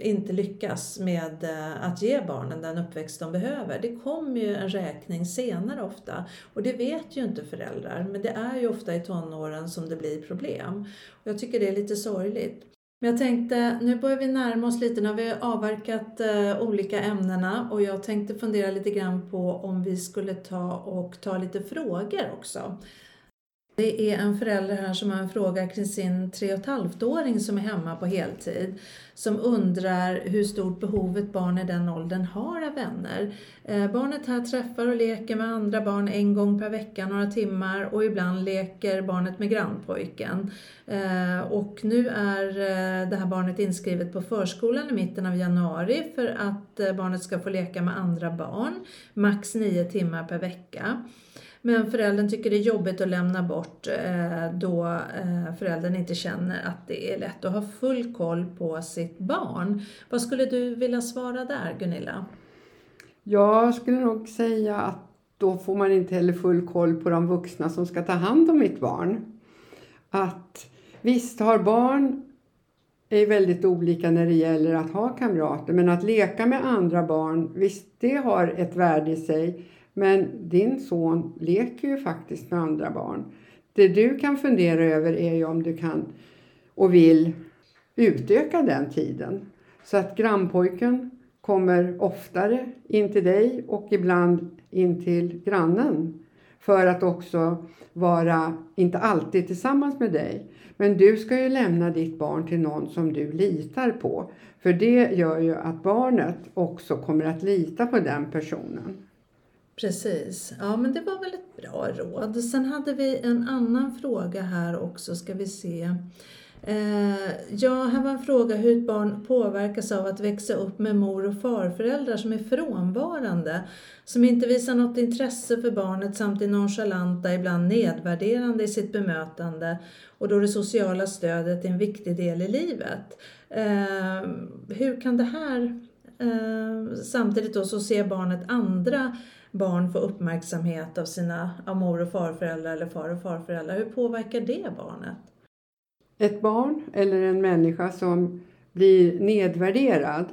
inte lyckas med att ge barnen den uppväxt de behöver. Det kommer ju en räkning senare ofta. Och det vet ju inte föräldrar, men det är ju ofta i tonåren som det blir problem. Och jag tycker det är lite sorgligt. Men jag tänkte, nu börjar vi närma oss lite, nu har vi avverkat eh, olika ämnena och jag tänkte fundera lite grann på om vi skulle ta och ta lite frågor också. Det är en förälder här som har en fråga kring sin 3,5-åring som är hemma på heltid. Som undrar hur stort behovet barn i den åldern har av vänner. Eh, barnet här träffar och leker med andra barn en gång per vecka, några timmar och ibland leker barnet med grannpojken. Eh, och nu är eh, det här barnet inskrivet på förskolan i mitten av januari för att barnet ska få leka med andra barn, max nio timmar per vecka. Men föräldern tycker det är jobbigt att lämna bort eh, då eh, föräldern inte känner att det är lätt att ha full koll på sitt barn. Vad skulle du vilja svara där Gunilla?
Jag skulle nog säga att då får man inte heller full koll på de vuxna som ska ta hand om mitt barn. Att visst har barn är väldigt olika när det gäller att ha kamrater, men att leka med andra barn, visst det har ett värde i sig. Men din son leker ju faktiskt med andra barn. Det du kan fundera över är ju om du kan och vill utöka den tiden. Så att grannpojken kommer oftare in till dig och ibland in till grannen. För att också vara, inte alltid tillsammans med dig. Men du ska ju lämna ditt barn till någon som du litar på. För det gör ju att barnet också kommer att lita på den personen.
Precis. Ja, men det var väl ett bra råd. Sen hade vi en annan fråga här också, ska vi se. Eh, ja, här var en fråga hur ett barn påverkas av att växa upp med mor och farföräldrar som är frånvarande, som inte visar något intresse för barnet samt är nonchalanta, ibland nedvärderande i sitt bemötande och då det sociala stödet är en viktig del i livet. Eh, hur kan det här eh, Samtidigt då så ser barnet andra barn få uppmärksamhet av sina av mor och farföräldrar eller far och farföräldrar. Hur påverkar det barnet?
Ett barn eller en människa som blir nedvärderad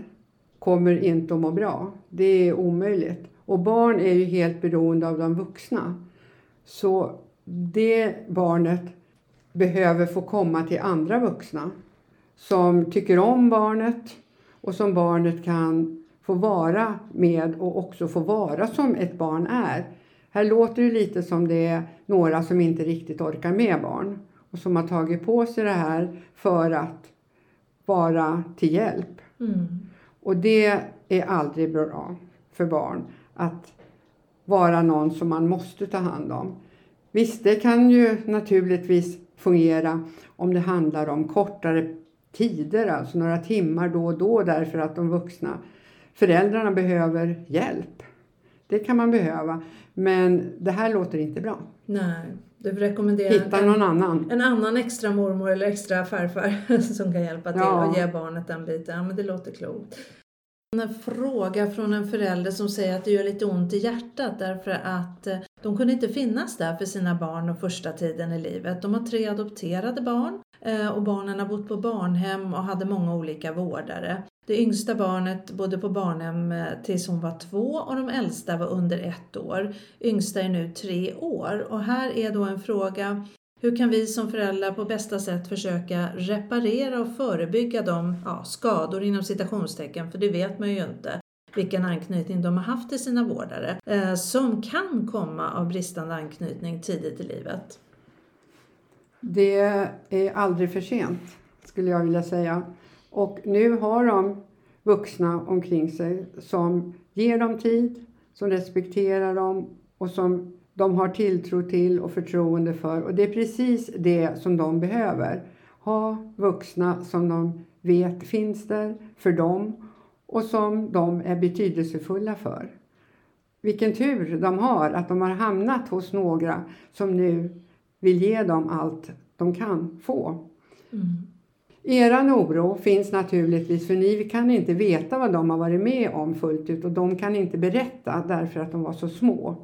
kommer inte att må bra. Det är omöjligt. Och barn är ju helt beroende av de vuxna. Så det barnet behöver få komma till andra vuxna som tycker om barnet och som barnet kan få vara med och också få vara som ett barn är. Här låter det lite som det är några som inte riktigt orkar med barn och som har tagit på sig det här för att vara till hjälp. Mm. Och det är aldrig bra för barn att vara någon som man måste ta hand om. Visst, det kan ju naturligtvis fungera om det handlar om kortare tider, alltså några timmar då och då därför att de vuxna föräldrarna behöver hjälp. Det kan man behöva, men det här låter inte bra.
Nej. Du rekommenderar
Hitta en, någon annan.
En annan extra mormor eller extra farfar som kan hjälpa till ja. och ge barnet den biten. Ja, men det låter klokt. En fråga från en förälder som säger att det gör lite ont i hjärtat därför att eh, de kunde inte finnas där för sina barn och första tiden i livet. De har tre adopterade barn Eh, och barnen har bott på barnhem och hade många olika vårdare. Det yngsta barnet bodde på barnhem eh, tills hon var två och de äldsta var under ett år. Yngsta är nu tre år och här är då en fråga hur kan vi som föräldrar på bästa sätt försöka reparera och förebygga de ja, skador inom citationstecken, för det vet man ju inte vilken anknytning de har haft till sina vårdare, eh, som kan komma av bristande anknytning tidigt i livet?
Det är aldrig för sent, skulle jag vilja säga. Och nu har de vuxna omkring sig som ger dem tid, som respekterar dem och som de har tilltro till och förtroende för. Och det är precis det som de behöver. Ha vuxna som de vet finns där för dem och som de är betydelsefulla för. Vilken tur de har att de har hamnat hos några som nu vill ge dem allt de kan få. Mm. Eran oro finns naturligtvis för ni kan inte veta vad de har varit med om fullt ut och de kan inte berätta därför att de var så små.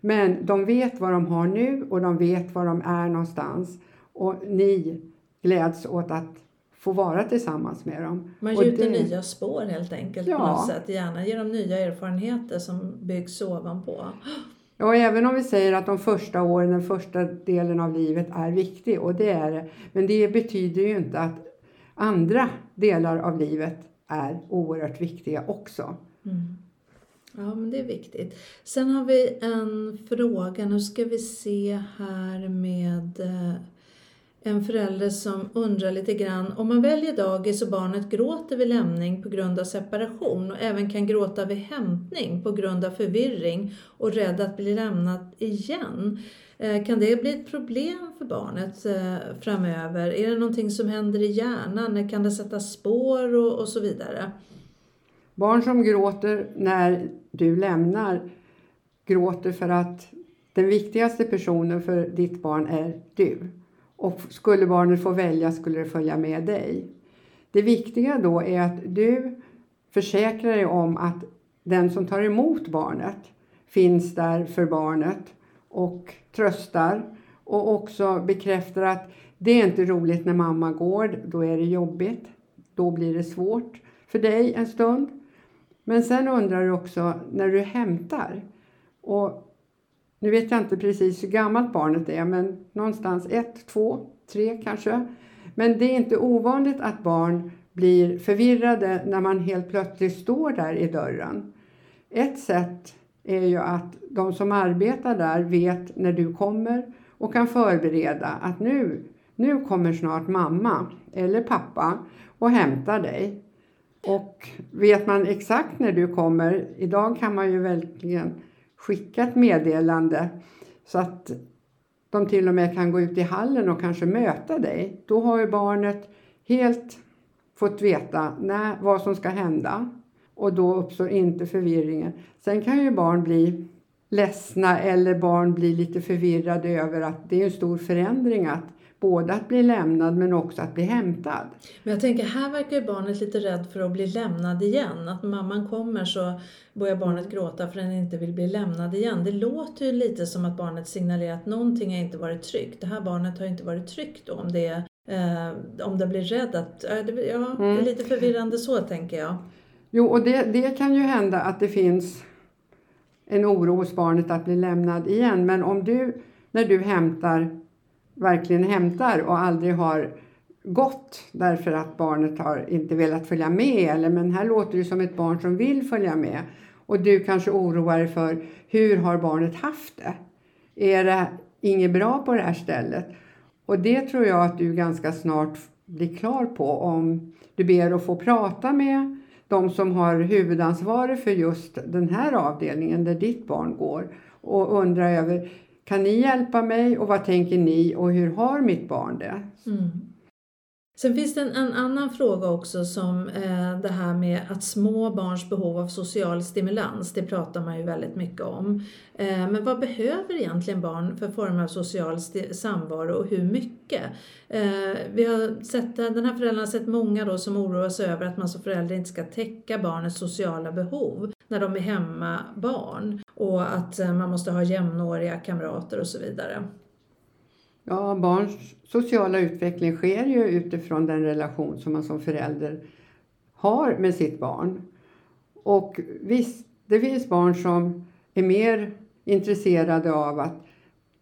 Men de vet vad de har nu och de vet var de är någonstans och ni gläds åt att få vara tillsammans med dem.
Man gjuter det... nya spår helt enkelt ja. på något sätt. Gärna genom nya erfarenheter som byggs ovanpå.
Ja, även om vi säger att de första åren, den första delen av livet är viktig, och det är det. Men det betyder ju inte att andra delar av livet är oerhört viktiga också. Mm.
Ja, men det är viktigt. Sen har vi en fråga, nu ska vi se här med eh, en förälder som undrar lite grann om man väljer dagis och barnet gråter vid lämning på grund av separation och även kan gråta vid hämtning på grund av förvirring och rädd att bli lämnad igen. Eh, kan det bli ett problem för barnet eh, framöver? Är det någonting som händer i hjärnan? Kan det sätta spår och, och så vidare?
Barn som gråter när du lämnar gråter för att den viktigaste personen för ditt barn är du. Och skulle barnet få välja skulle det följa med dig. Det viktiga då är att du försäkrar dig om att den som tar emot barnet finns där för barnet och tröstar och också bekräftar att det är inte roligt när mamma går, då är det jobbigt. Då blir det svårt för dig en stund. Men sen undrar du också när du hämtar. Och nu vet jag inte precis hur gammalt barnet är, men någonstans ett, två, tre kanske. Men det är inte ovanligt att barn blir förvirrade när man helt plötsligt står där i dörren. Ett sätt är ju att de som arbetar där vet när du kommer och kan förbereda att nu, nu kommer snart mamma eller pappa och hämtar dig. Och vet man exakt när du kommer, idag kan man ju verkligen skicka ett meddelande så att de till och med kan gå ut i hallen och kanske möta dig. Då har ju barnet helt fått veta när, vad som ska hända och då uppstår inte förvirringen. Sen kan ju barn bli ledsna eller barn blir lite förvirrade över att det är en stor förändring att både att bli lämnad men också att bli hämtad.
Men jag tänker, här verkar ju barnet lite rädd för att bli lämnad igen. Att mamman kommer så börjar barnet gråta för att den inte vill bli lämnad igen. Det låter ju lite som att barnet signalerar att någonting har inte varit tryggt. Det här barnet har inte varit tryggt om det, eh, om det blir rädd att, äh, det, ja, mm. det är mm. lite förvirrande så tänker jag.
Jo, och det, det kan ju hända att det finns en oro hos barnet att bli lämnad igen. Men om du, när du hämtar verkligen hämtar och aldrig har gått därför att barnet har inte velat följa med. Eller, men här låter det som ett barn som vill följa med. Och du kanske oroar dig för hur har barnet haft det? Är det inget bra på det här stället? Och det tror jag att du ganska snart blir klar på om du ber att få prata med de som har huvudansvaret för just den här avdelningen där ditt barn går och undrar över kan ni hjälpa mig och vad tänker ni och hur har mitt barn det? Mm.
Sen finns det en, en, annan fråga också som eh, det här med att små barns behov av social stimulans, det pratar man ju väldigt mycket om. Eh, men vad behöver egentligen barn för former av social samvaro och hur mycket? Eh, vi har sett, eh, den här föräldern har sett många då som oroar sig över att man som förälder inte ska täcka barnets sociala behov när de är hemma barn och att eh, man måste ha jämnåriga kamrater och så vidare.
Ja, barns sociala utveckling sker ju utifrån den relation som man som förälder har med sitt barn. Och visst, det finns barn som är mer intresserade av att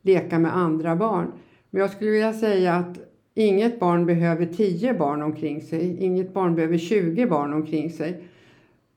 leka med andra barn. Men jag skulle vilja säga att inget barn behöver 10 barn omkring sig. Inget barn behöver 20 barn omkring sig.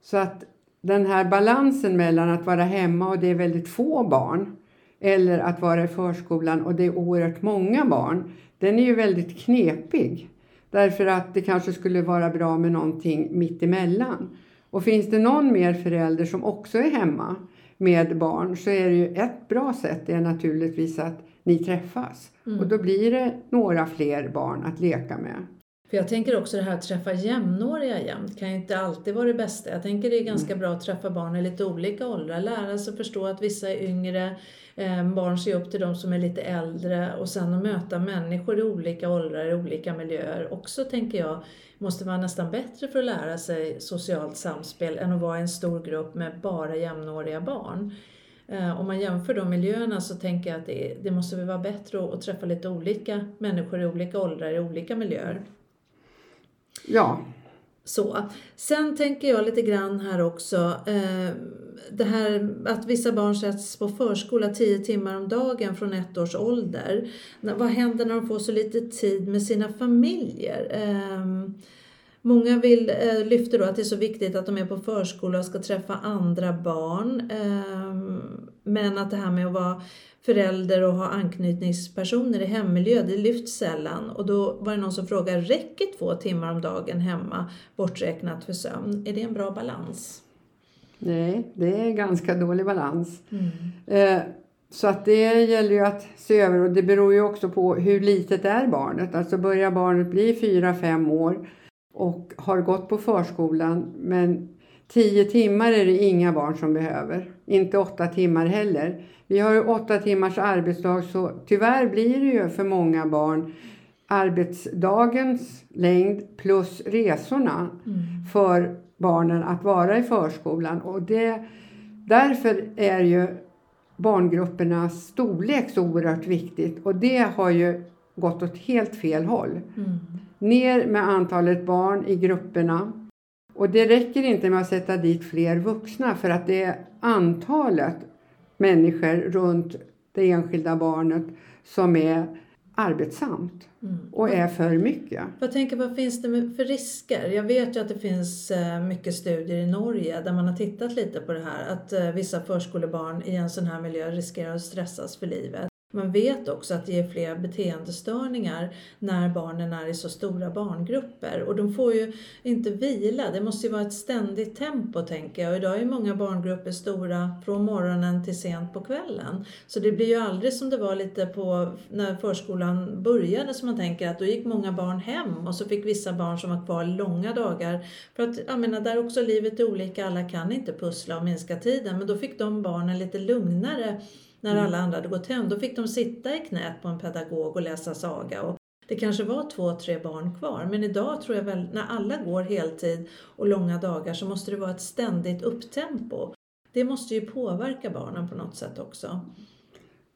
Så att den här balansen mellan att vara hemma och det är väldigt få barn eller att vara i förskolan och det är oerhört många barn, den är ju väldigt knepig. Därför att det kanske skulle vara bra med någonting mittemellan. Och finns det någon mer förälder som också är hemma med barn så är det ju ett bra sätt är naturligtvis att ni träffas. Mm. Och då blir det några fler barn att leka med.
För jag tänker också det här att träffa jämnåriga jämt kan ju inte alltid vara det bästa. Jag tänker det är ganska mm. bra att träffa barn i lite olika åldrar, lära sig förstå att vissa är yngre, eh, barn ser upp till de som är lite äldre och sen att möta människor i olika åldrar, i olika miljöer också tänker jag måste vara nästan bättre för att lära sig socialt samspel än att vara i en stor grupp med bara jämnåriga barn. Eh, om man jämför de miljöerna så tänker jag att det, det måste vara bättre att, att träffa lite olika människor i olika åldrar i olika miljöer.
Ja.
Så. Sen tänker jag lite grann här också, eh, det här att vissa barn sätts på förskola 10 timmar om dagen från ett års ålder. Vad händer när de får så lite tid med sina familjer? Eh, Många vill, eh, lyfter då att det är så viktigt att de är på förskola och ska träffa andra barn. Eh, men att det här med att vara förälder och ha anknytningspersoner i hemmiljö, det lyfts sällan. Och då var det någon som frågade, räcker två timmar om dagen hemma borträknat för sömn? Är det en bra balans?
Nej, det är ganska dålig balans. Mm. Eh, så att det gäller ju att se över och det beror ju också på hur litet är barnet. Alltså börjar barnet bli 4-5 år och har gått på förskolan men 10 timmar är det inga barn som behöver. Inte 8 timmar heller. Vi har ju 8 timmars arbetsdag så tyvärr blir det ju för många barn arbetsdagens längd plus resorna mm. för barnen att vara i förskolan. Och det Därför är ju barngruppernas storlek så oerhört viktigt och det har ju gått åt helt fel håll.
Mm.
Ner med antalet barn i grupperna. Och det räcker inte med att sätta dit fler vuxna för att det är antalet människor runt det enskilda barnet som är arbetsamt
Mm.
och är för mycket.
Jag tänker, vad finns det för risker? Jag vet ju att det finns eh, mycket studier i Norge där man har tittat lite på det här. Att eh, vissa förskolebarn i en sån här miljö riskerar att stressas för livet. Man vet också att det ger fler beteendestörningar när barnen är i så stora barngrupper. Och de får ju inte vila. Det måste ju vara ett ständigt tempo tänker jag. Och idag är många barngrupper stora från morgonen till sent på kvällen. Så det blir ju aldrig som det var lite på när förskolan började som man tänker att då gick många barn hem och så fick vissa barn som var kvar långa dagar. För att jag menar där också livet är olika, alla kan inte pussla och minska tiden. Men då fick de barnen lite lugnare när alla andra hade gått hem. Då fick de sitta i knät på en pedagog och läsa saga. Och det kanske var två, tre barn kvar. Men idag tror jag väl när alla går heltid och långa dagar så måste det vara ett ständigt upptempo. Det måste ju påverka barnen på något sätt också.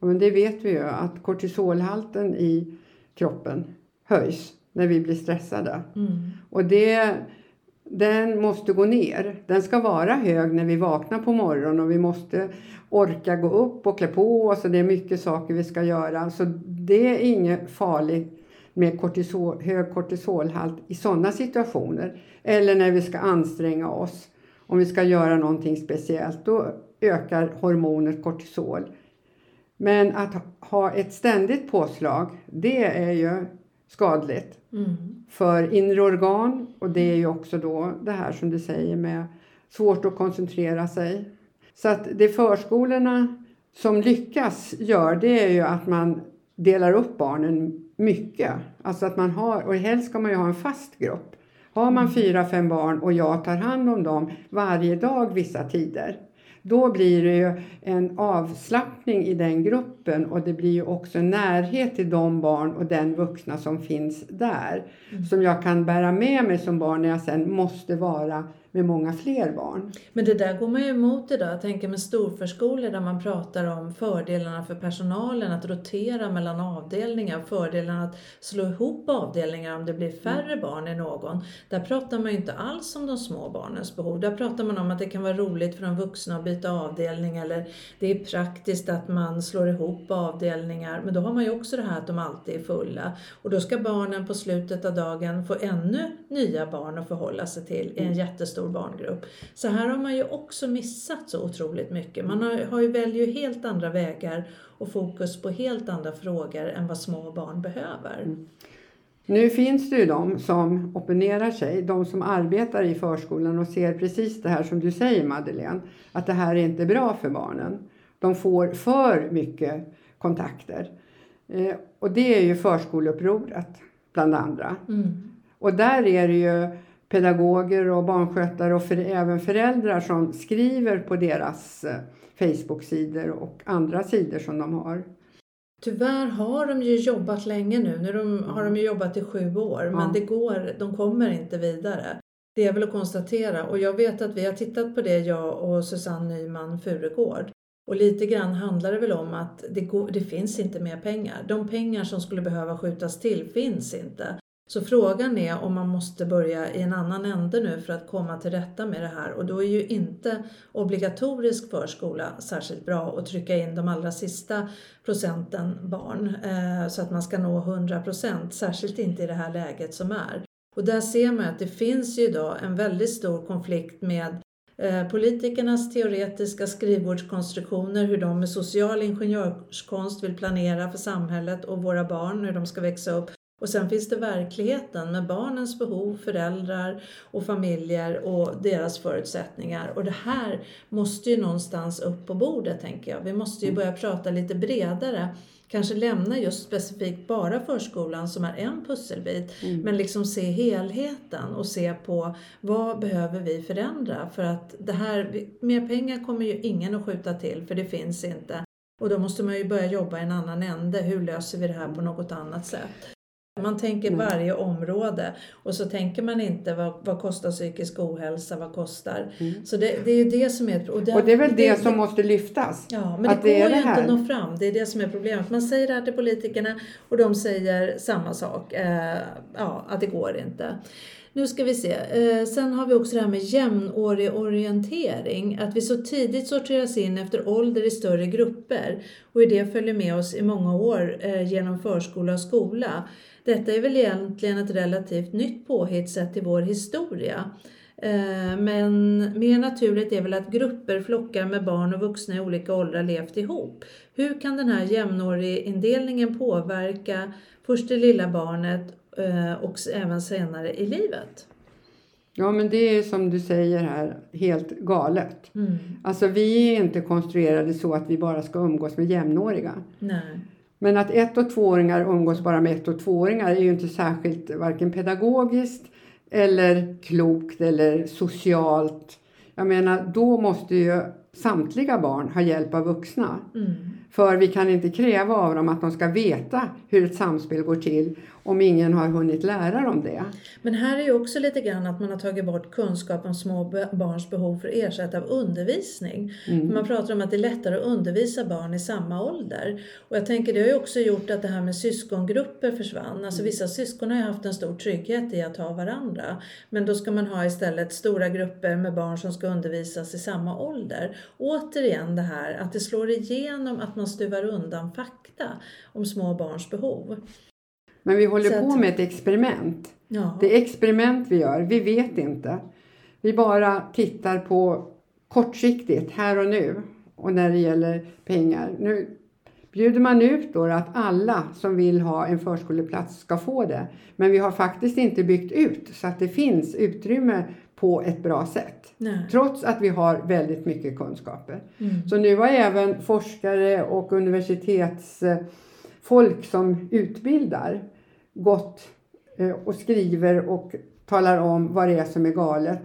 Ja, Men det vet vi ju att kortisolhalten i kroppen höjs när vi blir stressade.
Mm.
Och det, den måste gå ner. Den ska vara hög när vi vaknar på morgonen och vi måste orka gå upp och klä på oss och det är mycket saker vi ska göra. Så det är inget farligt med kortisol, hög kortisolhalt i sådana situationer. Eller när vi ska anstränga oss. Om vi ska göra någonting speciellt, då ökar hormonet kortisol. Men att ha ett ständigt påslag, det är ju skadligt
Mm
för inre organ och det är ju också då det här som du säger med svårt att koncentrera sig. Så att det förskolorna som lyckas gör det är ju att man delar upp barnen mycket. Alltså att man har, och helst ska man ju ha en fast grupp. Har man fyra, fem barn och jag tar hand om dem varje dag vissa tider. Då blir det ju en avslappning i den gruppen och det blir ju också närhet till de barn och den vuxna som finns där. Som jag kan bära med mig som barn när jag sen måste vara med många fler barn.
Men det där går man ju emot idag. Jag tänker med storförskolor där man pratar om fördelarna för personalen att rotera mellan avdelningar. Fördelen att slå ihop avdelningar om det blir färre barn i någon. Där pratar man ju inte alls om de små barnens behov. Där pratar man om att det kan vara roligt för de vuxna att byta avdelning eller det är praktiskt att man slår ihop avdelningar. Men då har man ju också det här att de alltid är fulla. Och då ska barnen på slutet av dagen få ännu nya barn att förhålla sig till i en jättestor barngrupp. Så här har man ju också missat så otroligt mycket. Man har, har ju, väljer ju helt andra vägar och fokus på helt andra frågor än vad små barn behöver.
Nu finns det ju de som opponerar sig, de som arbetar i förskolan och ser precis det här som du säger Madeleine, att det här är inte bra för barnen. De får för mycket kontakter. Eh, och det är ju förskoleupproret bland andra.
Mm.
Och där är det ju pedagoger och barnskötare och för, även föräldrar som skriver på deras eh, Facebook-sidor och andra sidor som de har.
Tyvärr har de ju jobbat länge nu. Nu de, har de ju jobbat i sju år, men
Ja.
det går, de kommer inte vidare. Det är väl att konstatera. Och jag vet att vi har tittat på det, jag och Susanne Nyman Furugård. Och lite grann handlar det väl om att det, går, det finns inte mer pengar. De pengar som skulle behöva skjutas till finns inte. Så frågan är om man måste börja i en annan ände nu för att komma till rätta med det här. Och då är ju inte obligatorisk förskola särskilt bra att trycka in de allra sista procenten barn eh, så att man ska nå 100 procent, särskilt inte i det här läget som är. Och där ser man att det finns ju idag en väldigt stor konflikt med eh, politikernas teoretiska skrivbordskonstruktioner, hur de med social ingenjörskonst vill planera för samhället och våra barn, hur de ska växa upp. Och sen finns det verkligheten med barnens behov, föräldrar och familjer och deras förutsättningar. Och det här måste ju någonstans upp på bordet tänker jag. Vi måste ju börja prata lite bredare. Kanske lämna just specifikt bara förskolan som är en pusselbit. Men liksom se helheten och se på vad behöver vi förändra. För att det här, mer pengar kommer ju ingen att skjuta till för det finns inte. Och då måste man ju börja jobba i en annan ände. Hur löser vi det här på något annat sätt? Man tänker
Nej.
varje område och så tänker man inte vad, vad kostar psykisk ohälsa, vad kostar... Så det, det är ju det som är...
Och det är väl det, som måste lyftas.
Ja, men
Att
det
det
går ju
det
inte att nå fram. Det är det som är problemet. Man säger det här till politikerna och de säger samma sak. Eh, ja, att det går inte. Nu ska vi se. Eh, sen har vi också det här med jämnårig orientering. Att vi så tidigt sorteras in efter ålder i större grupper och i det följer med oss i många år eh, genom förskola och skola. Detta är väl egentligen ett relativt nytt påhitt sett till vår historia. Eh, men mer naturligt är väl att grupper, flockar med barn och vuxna i olika åldrar levt ihop. Hur kan den här jämnårig-indelningen påverka först det lilla barnet och även senare i livet?
Ja, men det är som du säger här helt galet.
Mm.
Alltså vi är inte konstruerade så att vi bara ska umgås med jämnåriga.
Nej.
Men att ett och tvååringar umgås bara med ett och tvååringar är ju inte särskilt varken pedagogiskt eller klokt eller socialt. Jag menar, då måste ju samtliga barn ha hjälp av vuxna.
Mm.
För vi kan inte kräva av dem att de ska veta hur ett samspel går till om ingen har hunnit lära dem det.
Men här är ju också lite grann att man har tagit bort kunskap om små barns behov för att ersätta av undervisning.
Mm.
Man pratar om att det är lättare att undervisa barn i samma ålder. Och jag tänker det har ju också gjort att det här med syskongrupper försvann. Alltså vissa syskon har ju haft en stor trygghet i att ha varandra. Men då ska man ha istället stora grupper med barn som ska undervisas i samma ålder. Återigen det här att det slår igenom att man stuvar undan fakta om små barns behov.
Men vi håller
Så
på
att-
med ett experiment.
Ja.
Det är experiment vi gör, vi vet inte. Vi bara tittar på kortsiktigt, här och nu. Och när det gäller pengar. Nu bjuder man ut då att alla som vill ha en förskoleplats ska få det. Men vi har faktiskt inte byggt ut så att det finns utrymme på ett bra sätt.
Nej.
Trots att vi har väldigt mycket kunskaper.
Mm.
Så nu har även forskare och universitetsfolk som utbildar gått eh, och skriver och talar om vad det är som är galet.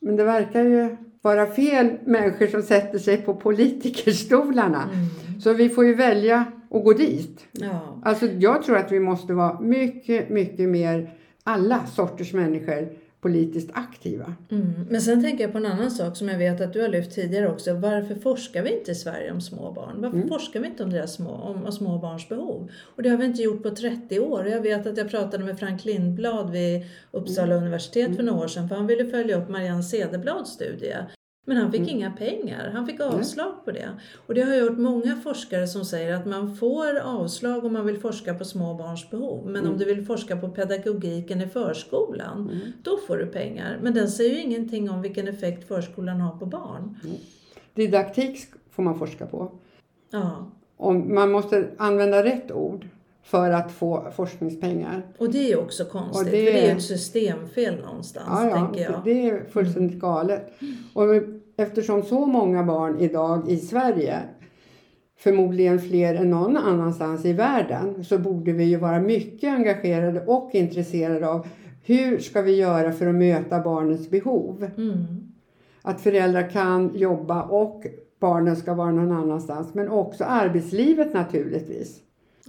Men det verkar ju vara fel människor som sätter sig på politikerstolarna.
Mm.
Så vi får ju välja att gå dit.
Ja.
Alltså jag tror att vi måste vara mycket, mycket mer alla sorters människor politiskt aktiva.
Mm. Men sen tänker jag på en annan sak som jag vet att du har lyft tidigare också. Varför forskar vi inte i Sverige om små barn? Varför
Mm.
forskar vi inte om deras små, om, om små barns behov? Och det har vi inte gjort på 30 år. Jag vet att jag pratade med Frank Lindblad vid Uppsala
Mm.
universitet för några år sedan för han ville följa upp Marianne Cederblads studie. Men han fick
Mm.
inga pengar. Han fick avslag på det. Och det har jag hört många forskare som säger att man får avslag om man vill forska på små barns behov. Men
Mm.
om du vill forska på pedagogiken i förskolan,
Mm.
då får du pengar. Men den säger ju ingenting om vilken effekt förskolan har på barn.
Didaktik får man forska på.
Ja.
Om man måste använda rätt ord för att få forskningspengar.
Och det är också konstigt,
det-
för det är ju ett systemfel någonstans,
Ja, ja,
tänker jag.
det det är fullständigt galet. Och eftersom så många barn idag i Sverige, förmodligen fler än någon annanstans i världen, så borde vi ju vara mycket engagerade och intresserade av hur ska vi göra för att möta barnens behov?
Mm.
Att föräldrar kan jobba och barnen ska vara någon annanstans, men också arbetslivet naturligtvis.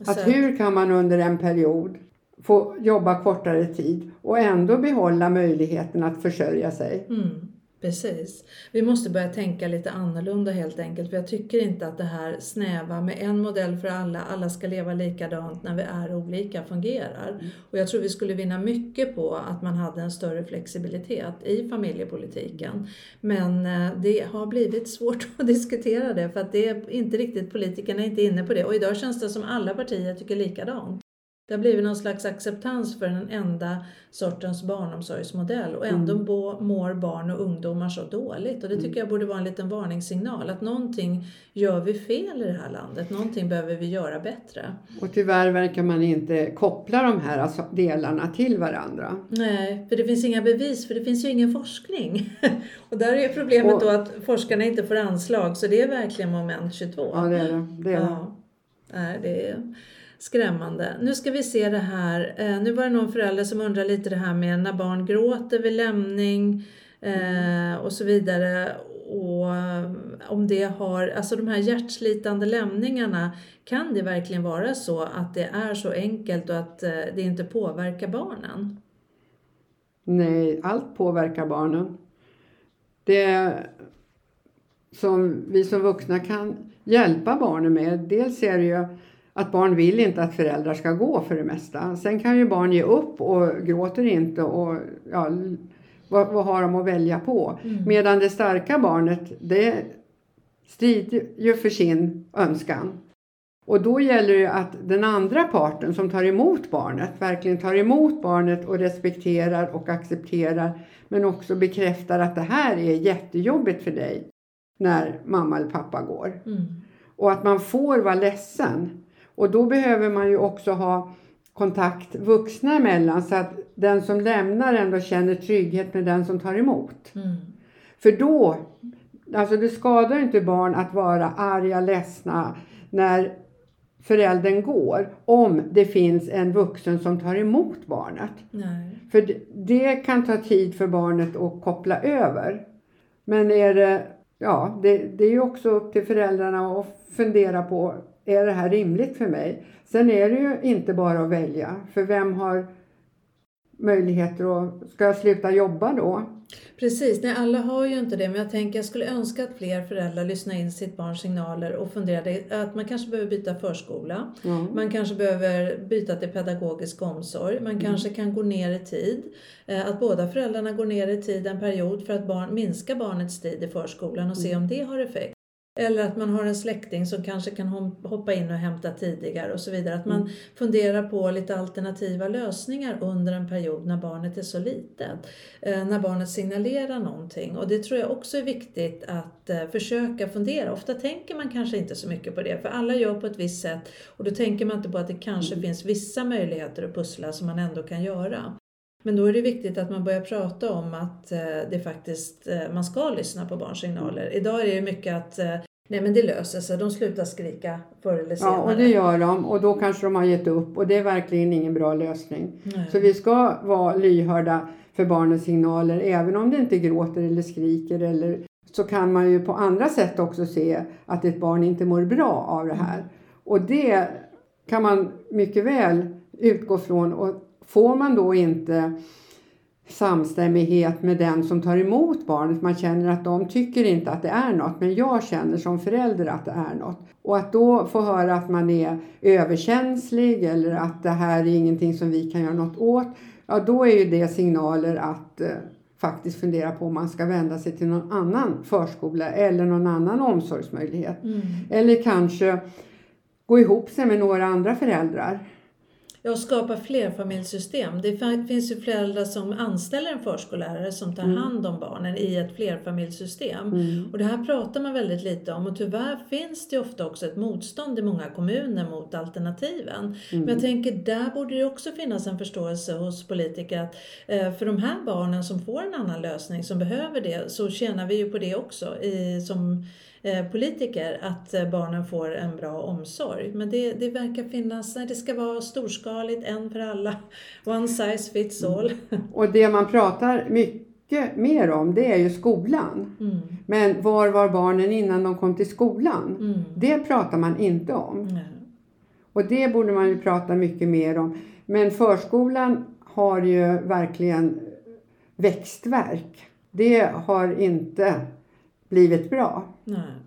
Att hur kan man under en period få jobba kortare tid och ändå behålla möjligheten att försörja sig?
Mm, precis. Vi måste börja tänka lite annorlunda helt enkelt. För jag tycker inte att det här snäva med en modell för alla, alla ska leva likadant när vi är olika fungerar. Och jag tror vi skulle vinna mycket på att man hade en större flexibilitet i familjepolitiken. Men eh, det har blivit svårt att diskutera det för att det är inte riktigt, politikerna är inte inne på det. Och idag känns det som alla partier tycker likadant. Det har blivit någon slags acceptans för den enda sortens barnomsorgsmodell och ändå
Mm.
mår barn och ungdomar så dåligt. Och det tycker jag borde vara en liten varningssignal att någonting gör vi fel i det här landet, någonting behöver vi göra bättre.
Och tyvärr verkar man inte koppla de här alltså delarna till varandra.
Nej, för det finns inga bevis, för det finns ju ingen forskning. och där är problemet
Och-
då att forskarna inte får anslag, så det är verkligen moment 22.
Ja, det är det. det, är det.
Ja, Nej, det är skrämmande. Nu ska vi se det här. Eh, nu var det någon förälder som undrade lite det här med när barn gråter vid lämning eh, och så vidare. och eh, om det har, alltså de här hjärtslitande lämningarna, kan det verkligen vara så att det är så enkelt och att eh, det inte påverkar barnen?
Nej, allt påverkar barnen. Det som vi som vuxna kan hjälpa barnen med, dels är det ju att barn vill inte att föräldrar ska gå för det mesta. Sen kan ju barn ge upp och gråter inte och ja, vad, vad har de att välja på? Mm. Medan det starka barnet, det strider ju för sin önskan. Och då gäller det att den andra parten som tar emot barnet verkligen tar emot barnet och respekterar och accepterar men också bekräftar att det här är jättejobbigt för dig när mamma eller pappa går. Mm. Och att man får vara ledsen. Och då behöver man ju också ha kontakt vuxna emellan så att den som lämnar ändå känner trygghet med den som tar emot. Mm. För då, alltså det skadar inte barn att vara arga, ledsna när föräldern går om det finns en vuxen som tar emot barnet. Nej. För det, kan ta tid för barnet att koppla över. Men är det, ja, det, det är ju också upp till föräldrarna att fundera på, är det här rimligt för mig? Sen är det ju inte bara att välja, för vem har möjligheter att, ska jag sluta jobba då?
Precis, nej alla har ju inte det men jag tänker jag skulle önska att fler föräldrar lyssnar in sitt barns signaler och funderade att man kanske behöver byta förskola. Mm. Man kanske behöver byta till pedagogisk omsorg. Man mm. kanske kan gå ner i tid. Eh, att båda föräldrarna går ner i tid en period för att barn, minska barnets tid i förskolan och se mm. om det har effekt. Eller att man har en släkting som kanske kan hoppa in och hämta tidigare och så vidare. Att man mm. funderar på lite alternativa lösningar under en period när barnet är så litet. Eh, när barnet signalerar någonting. Och det tror jag också är viktigt att eh, försöka fundera. Ofta tänker man kanske inte så mycket på det för alla gör på ett visst sätt och då tänker man inte på att det kanske mm. finns vissa möjligheter att pussla som man ändå kan göra. Men då är det viktigt att man börjar prata om att eh, det faktiskt, man ska lyssna på barns signaler. Idag är det mycket att Nej men det löser sig, de slutar skrika förr eller senare.
Ja och det gör de och då kanske de har gett upp och det är verkligen ingen bra lösning. Nej. Så vi ska vara lyhörda för barnens signaler även om det inte gråter eller skriker eller så kan man ju på andra sätt också se att ett barn inte mår bra av det här. Mm. Och det kan man mycket väl utgå från och får man då inte samstämmighet med den som tar emot barnet. Man känner att de tycker inte att det är något, men jag känner som förälder att det är något. Och att då få höra att man är överkänslig eller att det här är ingenting som vi kan göra något åt. Ja, då är ju det signaler att eh, faktiskt fundera på om man ska vända sig till någon annan förskola eller någon annan omsorgsmöjlighet. Mm. Eller kanske gå ihop sig med några andra föräldrar
Ja, skapa flerfamiljssystem. Det finns ju föräldrar som anställer en förskollärare som tar mm. hand om barnen i ett flerfamiljssystem. Mm. Och det här pratar man väldigt lite om och tyvärr finns det ofta också ett motstånd i många kommuner mot alternativen. Mm. Men jag tänker där borde det också finnas en förståelse hos politiker att eh, för de här barnen som får en annan lösning, som behöver det, så tjänar vi ju på det också i, som politiker att eh, barnen får en bra omsorg. Men det, det verkar finnas, nej, det ska vara storskaligt, en för alla, one size fits all.
Mm. Och det man pratar mycket mer om det är ju skolan. Mm. Men var var barnen innan de kom till skolan? Mm. Det pratar man inte om. Nej. Och det borde man ju prata mycket mer om. Men förskolan har ju verkligen växtverk. Det har inte blivit bra. Nej.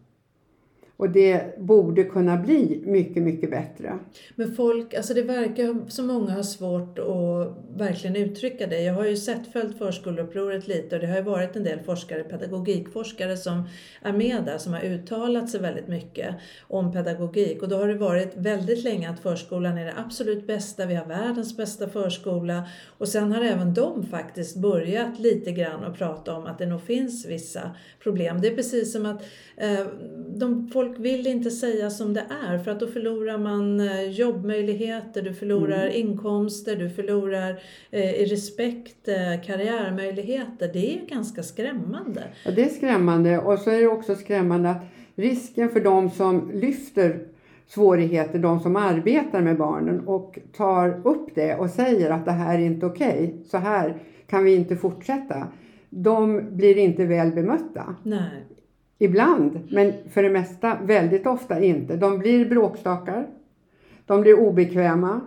Och det borde kunna bli mycket, mycket bättre.
Men folk, alltså det verkar som många har svårt att verkligen uttrycka det. Jag har ju sett följt förskoleupproret lite och det har ju varit en del forskare, pedagogikforskare som är med där som har uttalat sig väldigt mycket om pedagogik. Och då har det varit väldigt länge att förskolan är det absolut bästa, vi har världens bästa förskola. Och sen har även de faktiskt börjat lite grann att prata om att det nog finns vissa problem. Det är precis som att eh, de, folk vill inte säga som det är för att då förlorar man eh, jobbmöjligheter, du förlorar mm. inkomster, du förlorar eh, respekt eh, karriärmöjligheter. Det är ganska skrämmande.
Ja, det är skrämmande och så är det också skrämmande att risken för de som lyfter svårigheter, de som arbetar med barnen och tar upp det och säger att det här är inte okej, okay, så här kan vi inte fortsätta. De blir inte väl bemötta.
Nej.
Ibland, men för det mesta väldigt ofta inte. De blir bråkstakar, de blir obekväma,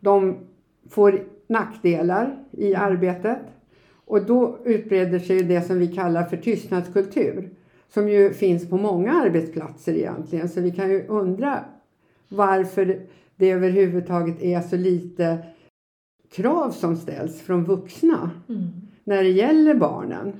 de får nackdelar i arbetet och då utbreder sig det som vi kallar för tystnadskultur som ju finns på många arbetsplatser egentligen. Så vi kan ju undra varför det överhuvudtaget är så lite krav som ställs från vuxna mm. när det gäller barnen.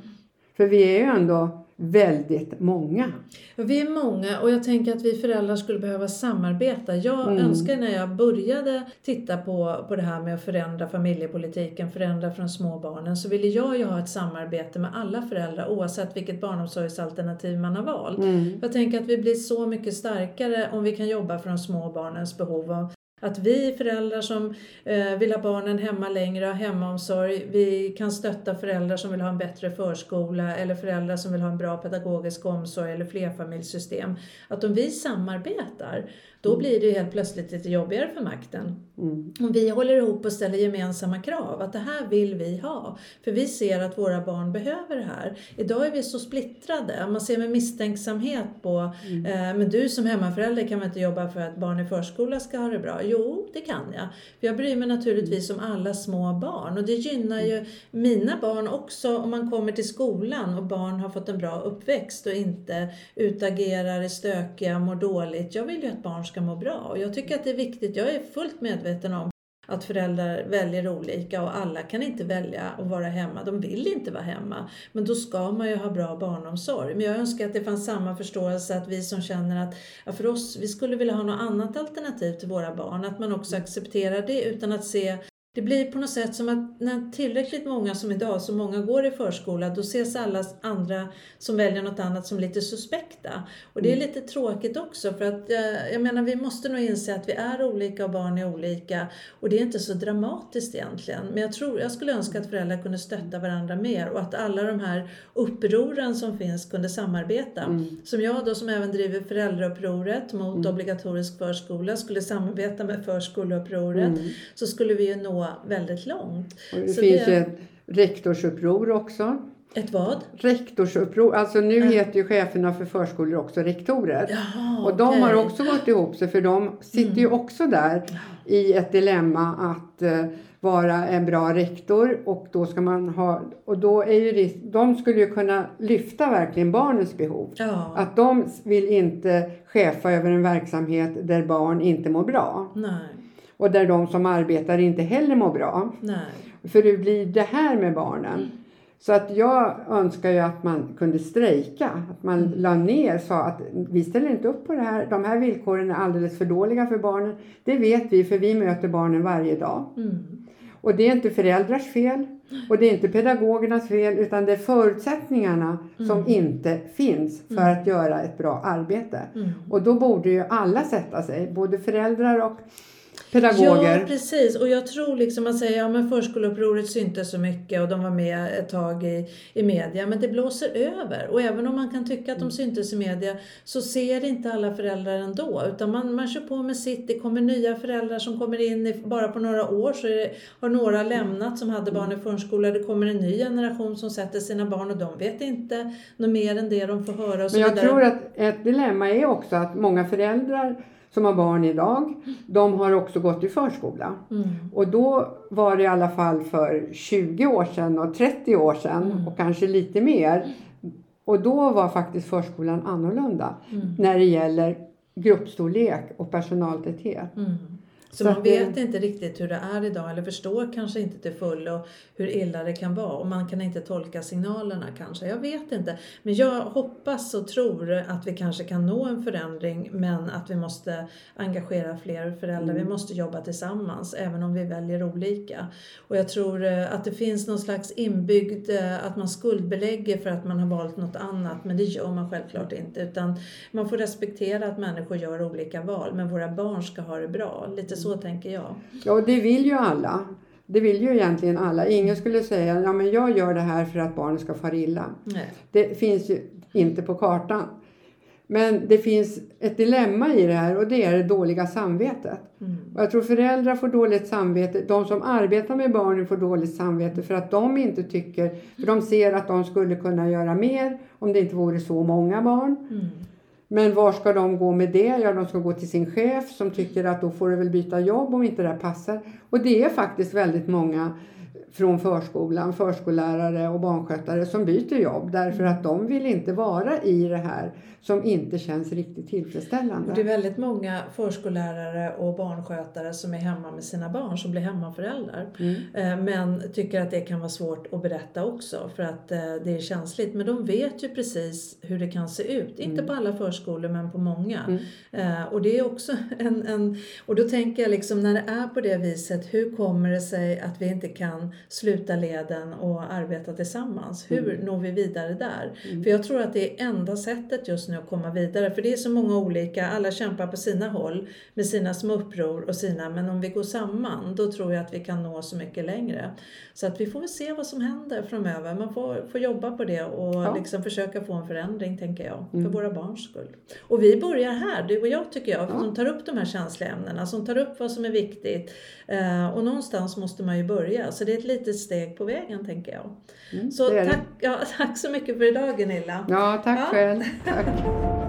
För vi är ju ändå väldigt många.
Vi är många och jag tänker att vi föräldrar skulle behöva samarbeta. Jag mm. önskar när jag började titta på, på det här med att förändra familjepolitiken, förändra från små barnen, så ville jag ju ha ett samarbete med alla föräldrar oavsett vilket barnomsorgsalternativ man har valt. Mm. Jag tänker att vi blir så mycket starkare om vi kan jobba för de små barnens behov att vi föräldrar som eh, vill ha barnen hemma längre, ha hemmaomsorg, vi kan stötta föräldrar som vill ha en bättre förskola eller föräldrar som vill ha en bra pedagogisk omsorg eller flerfamiljssystem. Att om vi samarbetar då blir det helt plötsligt lite jobbigare för makten. Mm. Om vi håller ihop och ställer gemensamma krav, att det här vill vi ha. För vi ser att våra barn behöver det här. Idag är vi så splittrade. Man ser med misstänksamhet på, mm. eh, men du som hemmaförälder kan väl inte jobba för att barn i förskola ska ha det bra? Jo, det kan jag. För jag bryr mig naturligtvis om alla små barn och det gynnar ju mina barn också om man kommer till skolan och barn har fått en bra uppväxt och inte utagerar, är stökiga, mår dåligt. Jag vill ju att barn ska må bra. Och jag tycker att det är viktigt, jag är fullt medveten om att föräldrar väljer olika och alla kan inte välja att vara hemma. De vill inte vara hemma. Men då ska man ju ha bra barnomsorg. Men jag önskar att det fanns samma förståelse att vi som känner att ja, för oss, vi skulle vilja ha något annat alternativ till våra barn. Att man också accepterar det utan att se det blir på något sätt som att när tillräckligt många som idag, så många går i förskola, då ses alla andra som väljer något annat som lite suspekta. Och det är mm. lite tråkigt också för att eh, jag menar vi måste nog inse att vi är olika och barn är olika och det är inte så dramatiskt egentligen. Men jag tror, jag skulle önska att föräldrar kunde stötta varandra mer och att alla de här upproren som finns kunde samarbeta. Mm. Som jag då som även driver föräldraupproret mot mm. obligatorisk förskola skulle samarbeta med förskoleupproret mm. så skulle vi ju nå väldigt långt.
Och det så finns det... ju ett rektorsuppror också.
Ett vad?
Rektorsuppror. Alltså nu mm. heter ju cheferna för förskolor också rektorer. Jaha, och de okay. har också gått ihop sig för de sitter mm. ju också där i ett dilemma att uh, vara en bra rektor och då ska man ha och då är ju risk, de skulle ju kunna lyfta verkligen barnens behov. Ja. Att de vill inte chefa över en verksamhet där barn inte mår bra.
Nej
och där de som arbetar inte heller mår bra.
Nej.
För hur blir det här med barnen? Mm. Så att jag önskar ju att man kunde strejka, att man mm. la ner sa att vi ställer inte upp på det här, de här villkoren är alldeles för dåliga för barnen. Det vet vi för vi möter barnen varje dag.
Mm.
Och det är inte föräldrars fel och det är inte pedagogernas fel utan det är förutsättningarna mm. som inte finns för mm. att göra ett bra arbete.
Mm.
Och då borde ju alla sätta sig, både föräldrar och pedagoger.
Ja, precis. Och jag tror liksom att säga, ja men förskoleupproret syntes så mycket och de var med ett tag i, i media. Men det blåser över. Och även om man kan tycka att de syntes i media så ser inte alla föräldrar ändå. Utan man, man kör på med sitt. Det kommer nya föräldrar som kommer in. I, bara på några år så det, har några lämnat som hade barn i förskola. Det kommer en ny generation som sätter sina barn och de vet inte något mer än det de får höra. Och
så men jag vidare. tror att ett dilemma är också att många föräldrar som har barn idag, de har också gått i förskola.
Mm.
Och då var det i alla fall för 20 år sedan och 30 år sedan mm. och kanske lite mer. Och då var faktiskt förskolan annorlunda
mm.
när det gäller gruppstorlek och personaltäthet.
Så, så man vet det... inte riktigt hur det är idag eller förstår kanske inte till fullo hur illa det kan vara och man kan inte tolka signalerna kanske. Jag vet inte. Men jag hoppas och tror att vi kanske kan nå en förändring men att vi måste engagera fler föräldrar. Mm. Vi måste jobba tillsammans även om vi väljer olika. Och jag tror eh, att det finns någon slags inbyggd eh, att man skuldbelägger för att man har valt något annat men det gör man självklart inte utan man får respektera att människor gör olika val men våra barn ska ha det bra. Lite så tänker jag.
Ja, det vill ju alla. Det vill ju egentligen alla. Ingen skulle säga ja men jag gör det här för att barnet ska fara illa.
Nej.
Det finns ju inte på kartan. Men det finns ett dilemma i det här och det är det dåliga samvetet.
Mm.
Och jag tror föräldrar får dåligt samvete, de som arbetar med barnen får dåligt samvete för att de inte tycker, för de ser att de skulle kunna göra mer om det inte vore så många barn.
Mm.
Men var ska de gå med det? Ja, de ska gå till sin chef som tycker att då får du väl byta jobb om inte det här passar. Och det är faktiskt väldigt många från förskolan, förskollärare och barnskötare som byter jobb därför att de vill inte vara i det här som inte känns riktigt tillfredsställande.
Och det är väldigt många förskollärare och barnskötare som är hemma med sina barn som blir hemmaföräldrar.
Mm.
Eh, Men tycker att det kan vara svårt att berätta också för att eh, det är känsligt. Men de vet ju precis hur det kan se ut. Inte på alla förskolor men på många.
Mm.
Eh, Och det är också en, en... Och då tänker jag liksom när det är på det viset, hur kommer det sig att vi inte kan sluta leden och arbeta tillsammans? Hur når vi vidare där? För jag tror att det är enda sättet just nu att komma vidare. För det är så många olika, alla kämpar på sina håll med sina små uppror och sina, men om vi går samman då tror jag att vi kan nå så mycket längre. Så att vi får väl se vad som händer framöver. Man får, får jobba på det och
Ja.
liksom försöka få en förändring tänker jag, för våra barns skull. Och vi börjar här, du och jag tycker jag, som tar upp de här känsliga ämnena, som tar upp vad som är viktigt. Eh, och någonstans måste man ju börja, så det är ett litet steg på vägen tänker jag.
Mm,
Så tack, ja, tack så mycket för idag Gunilla.
Ja, tack
Ja.
själv. Tack.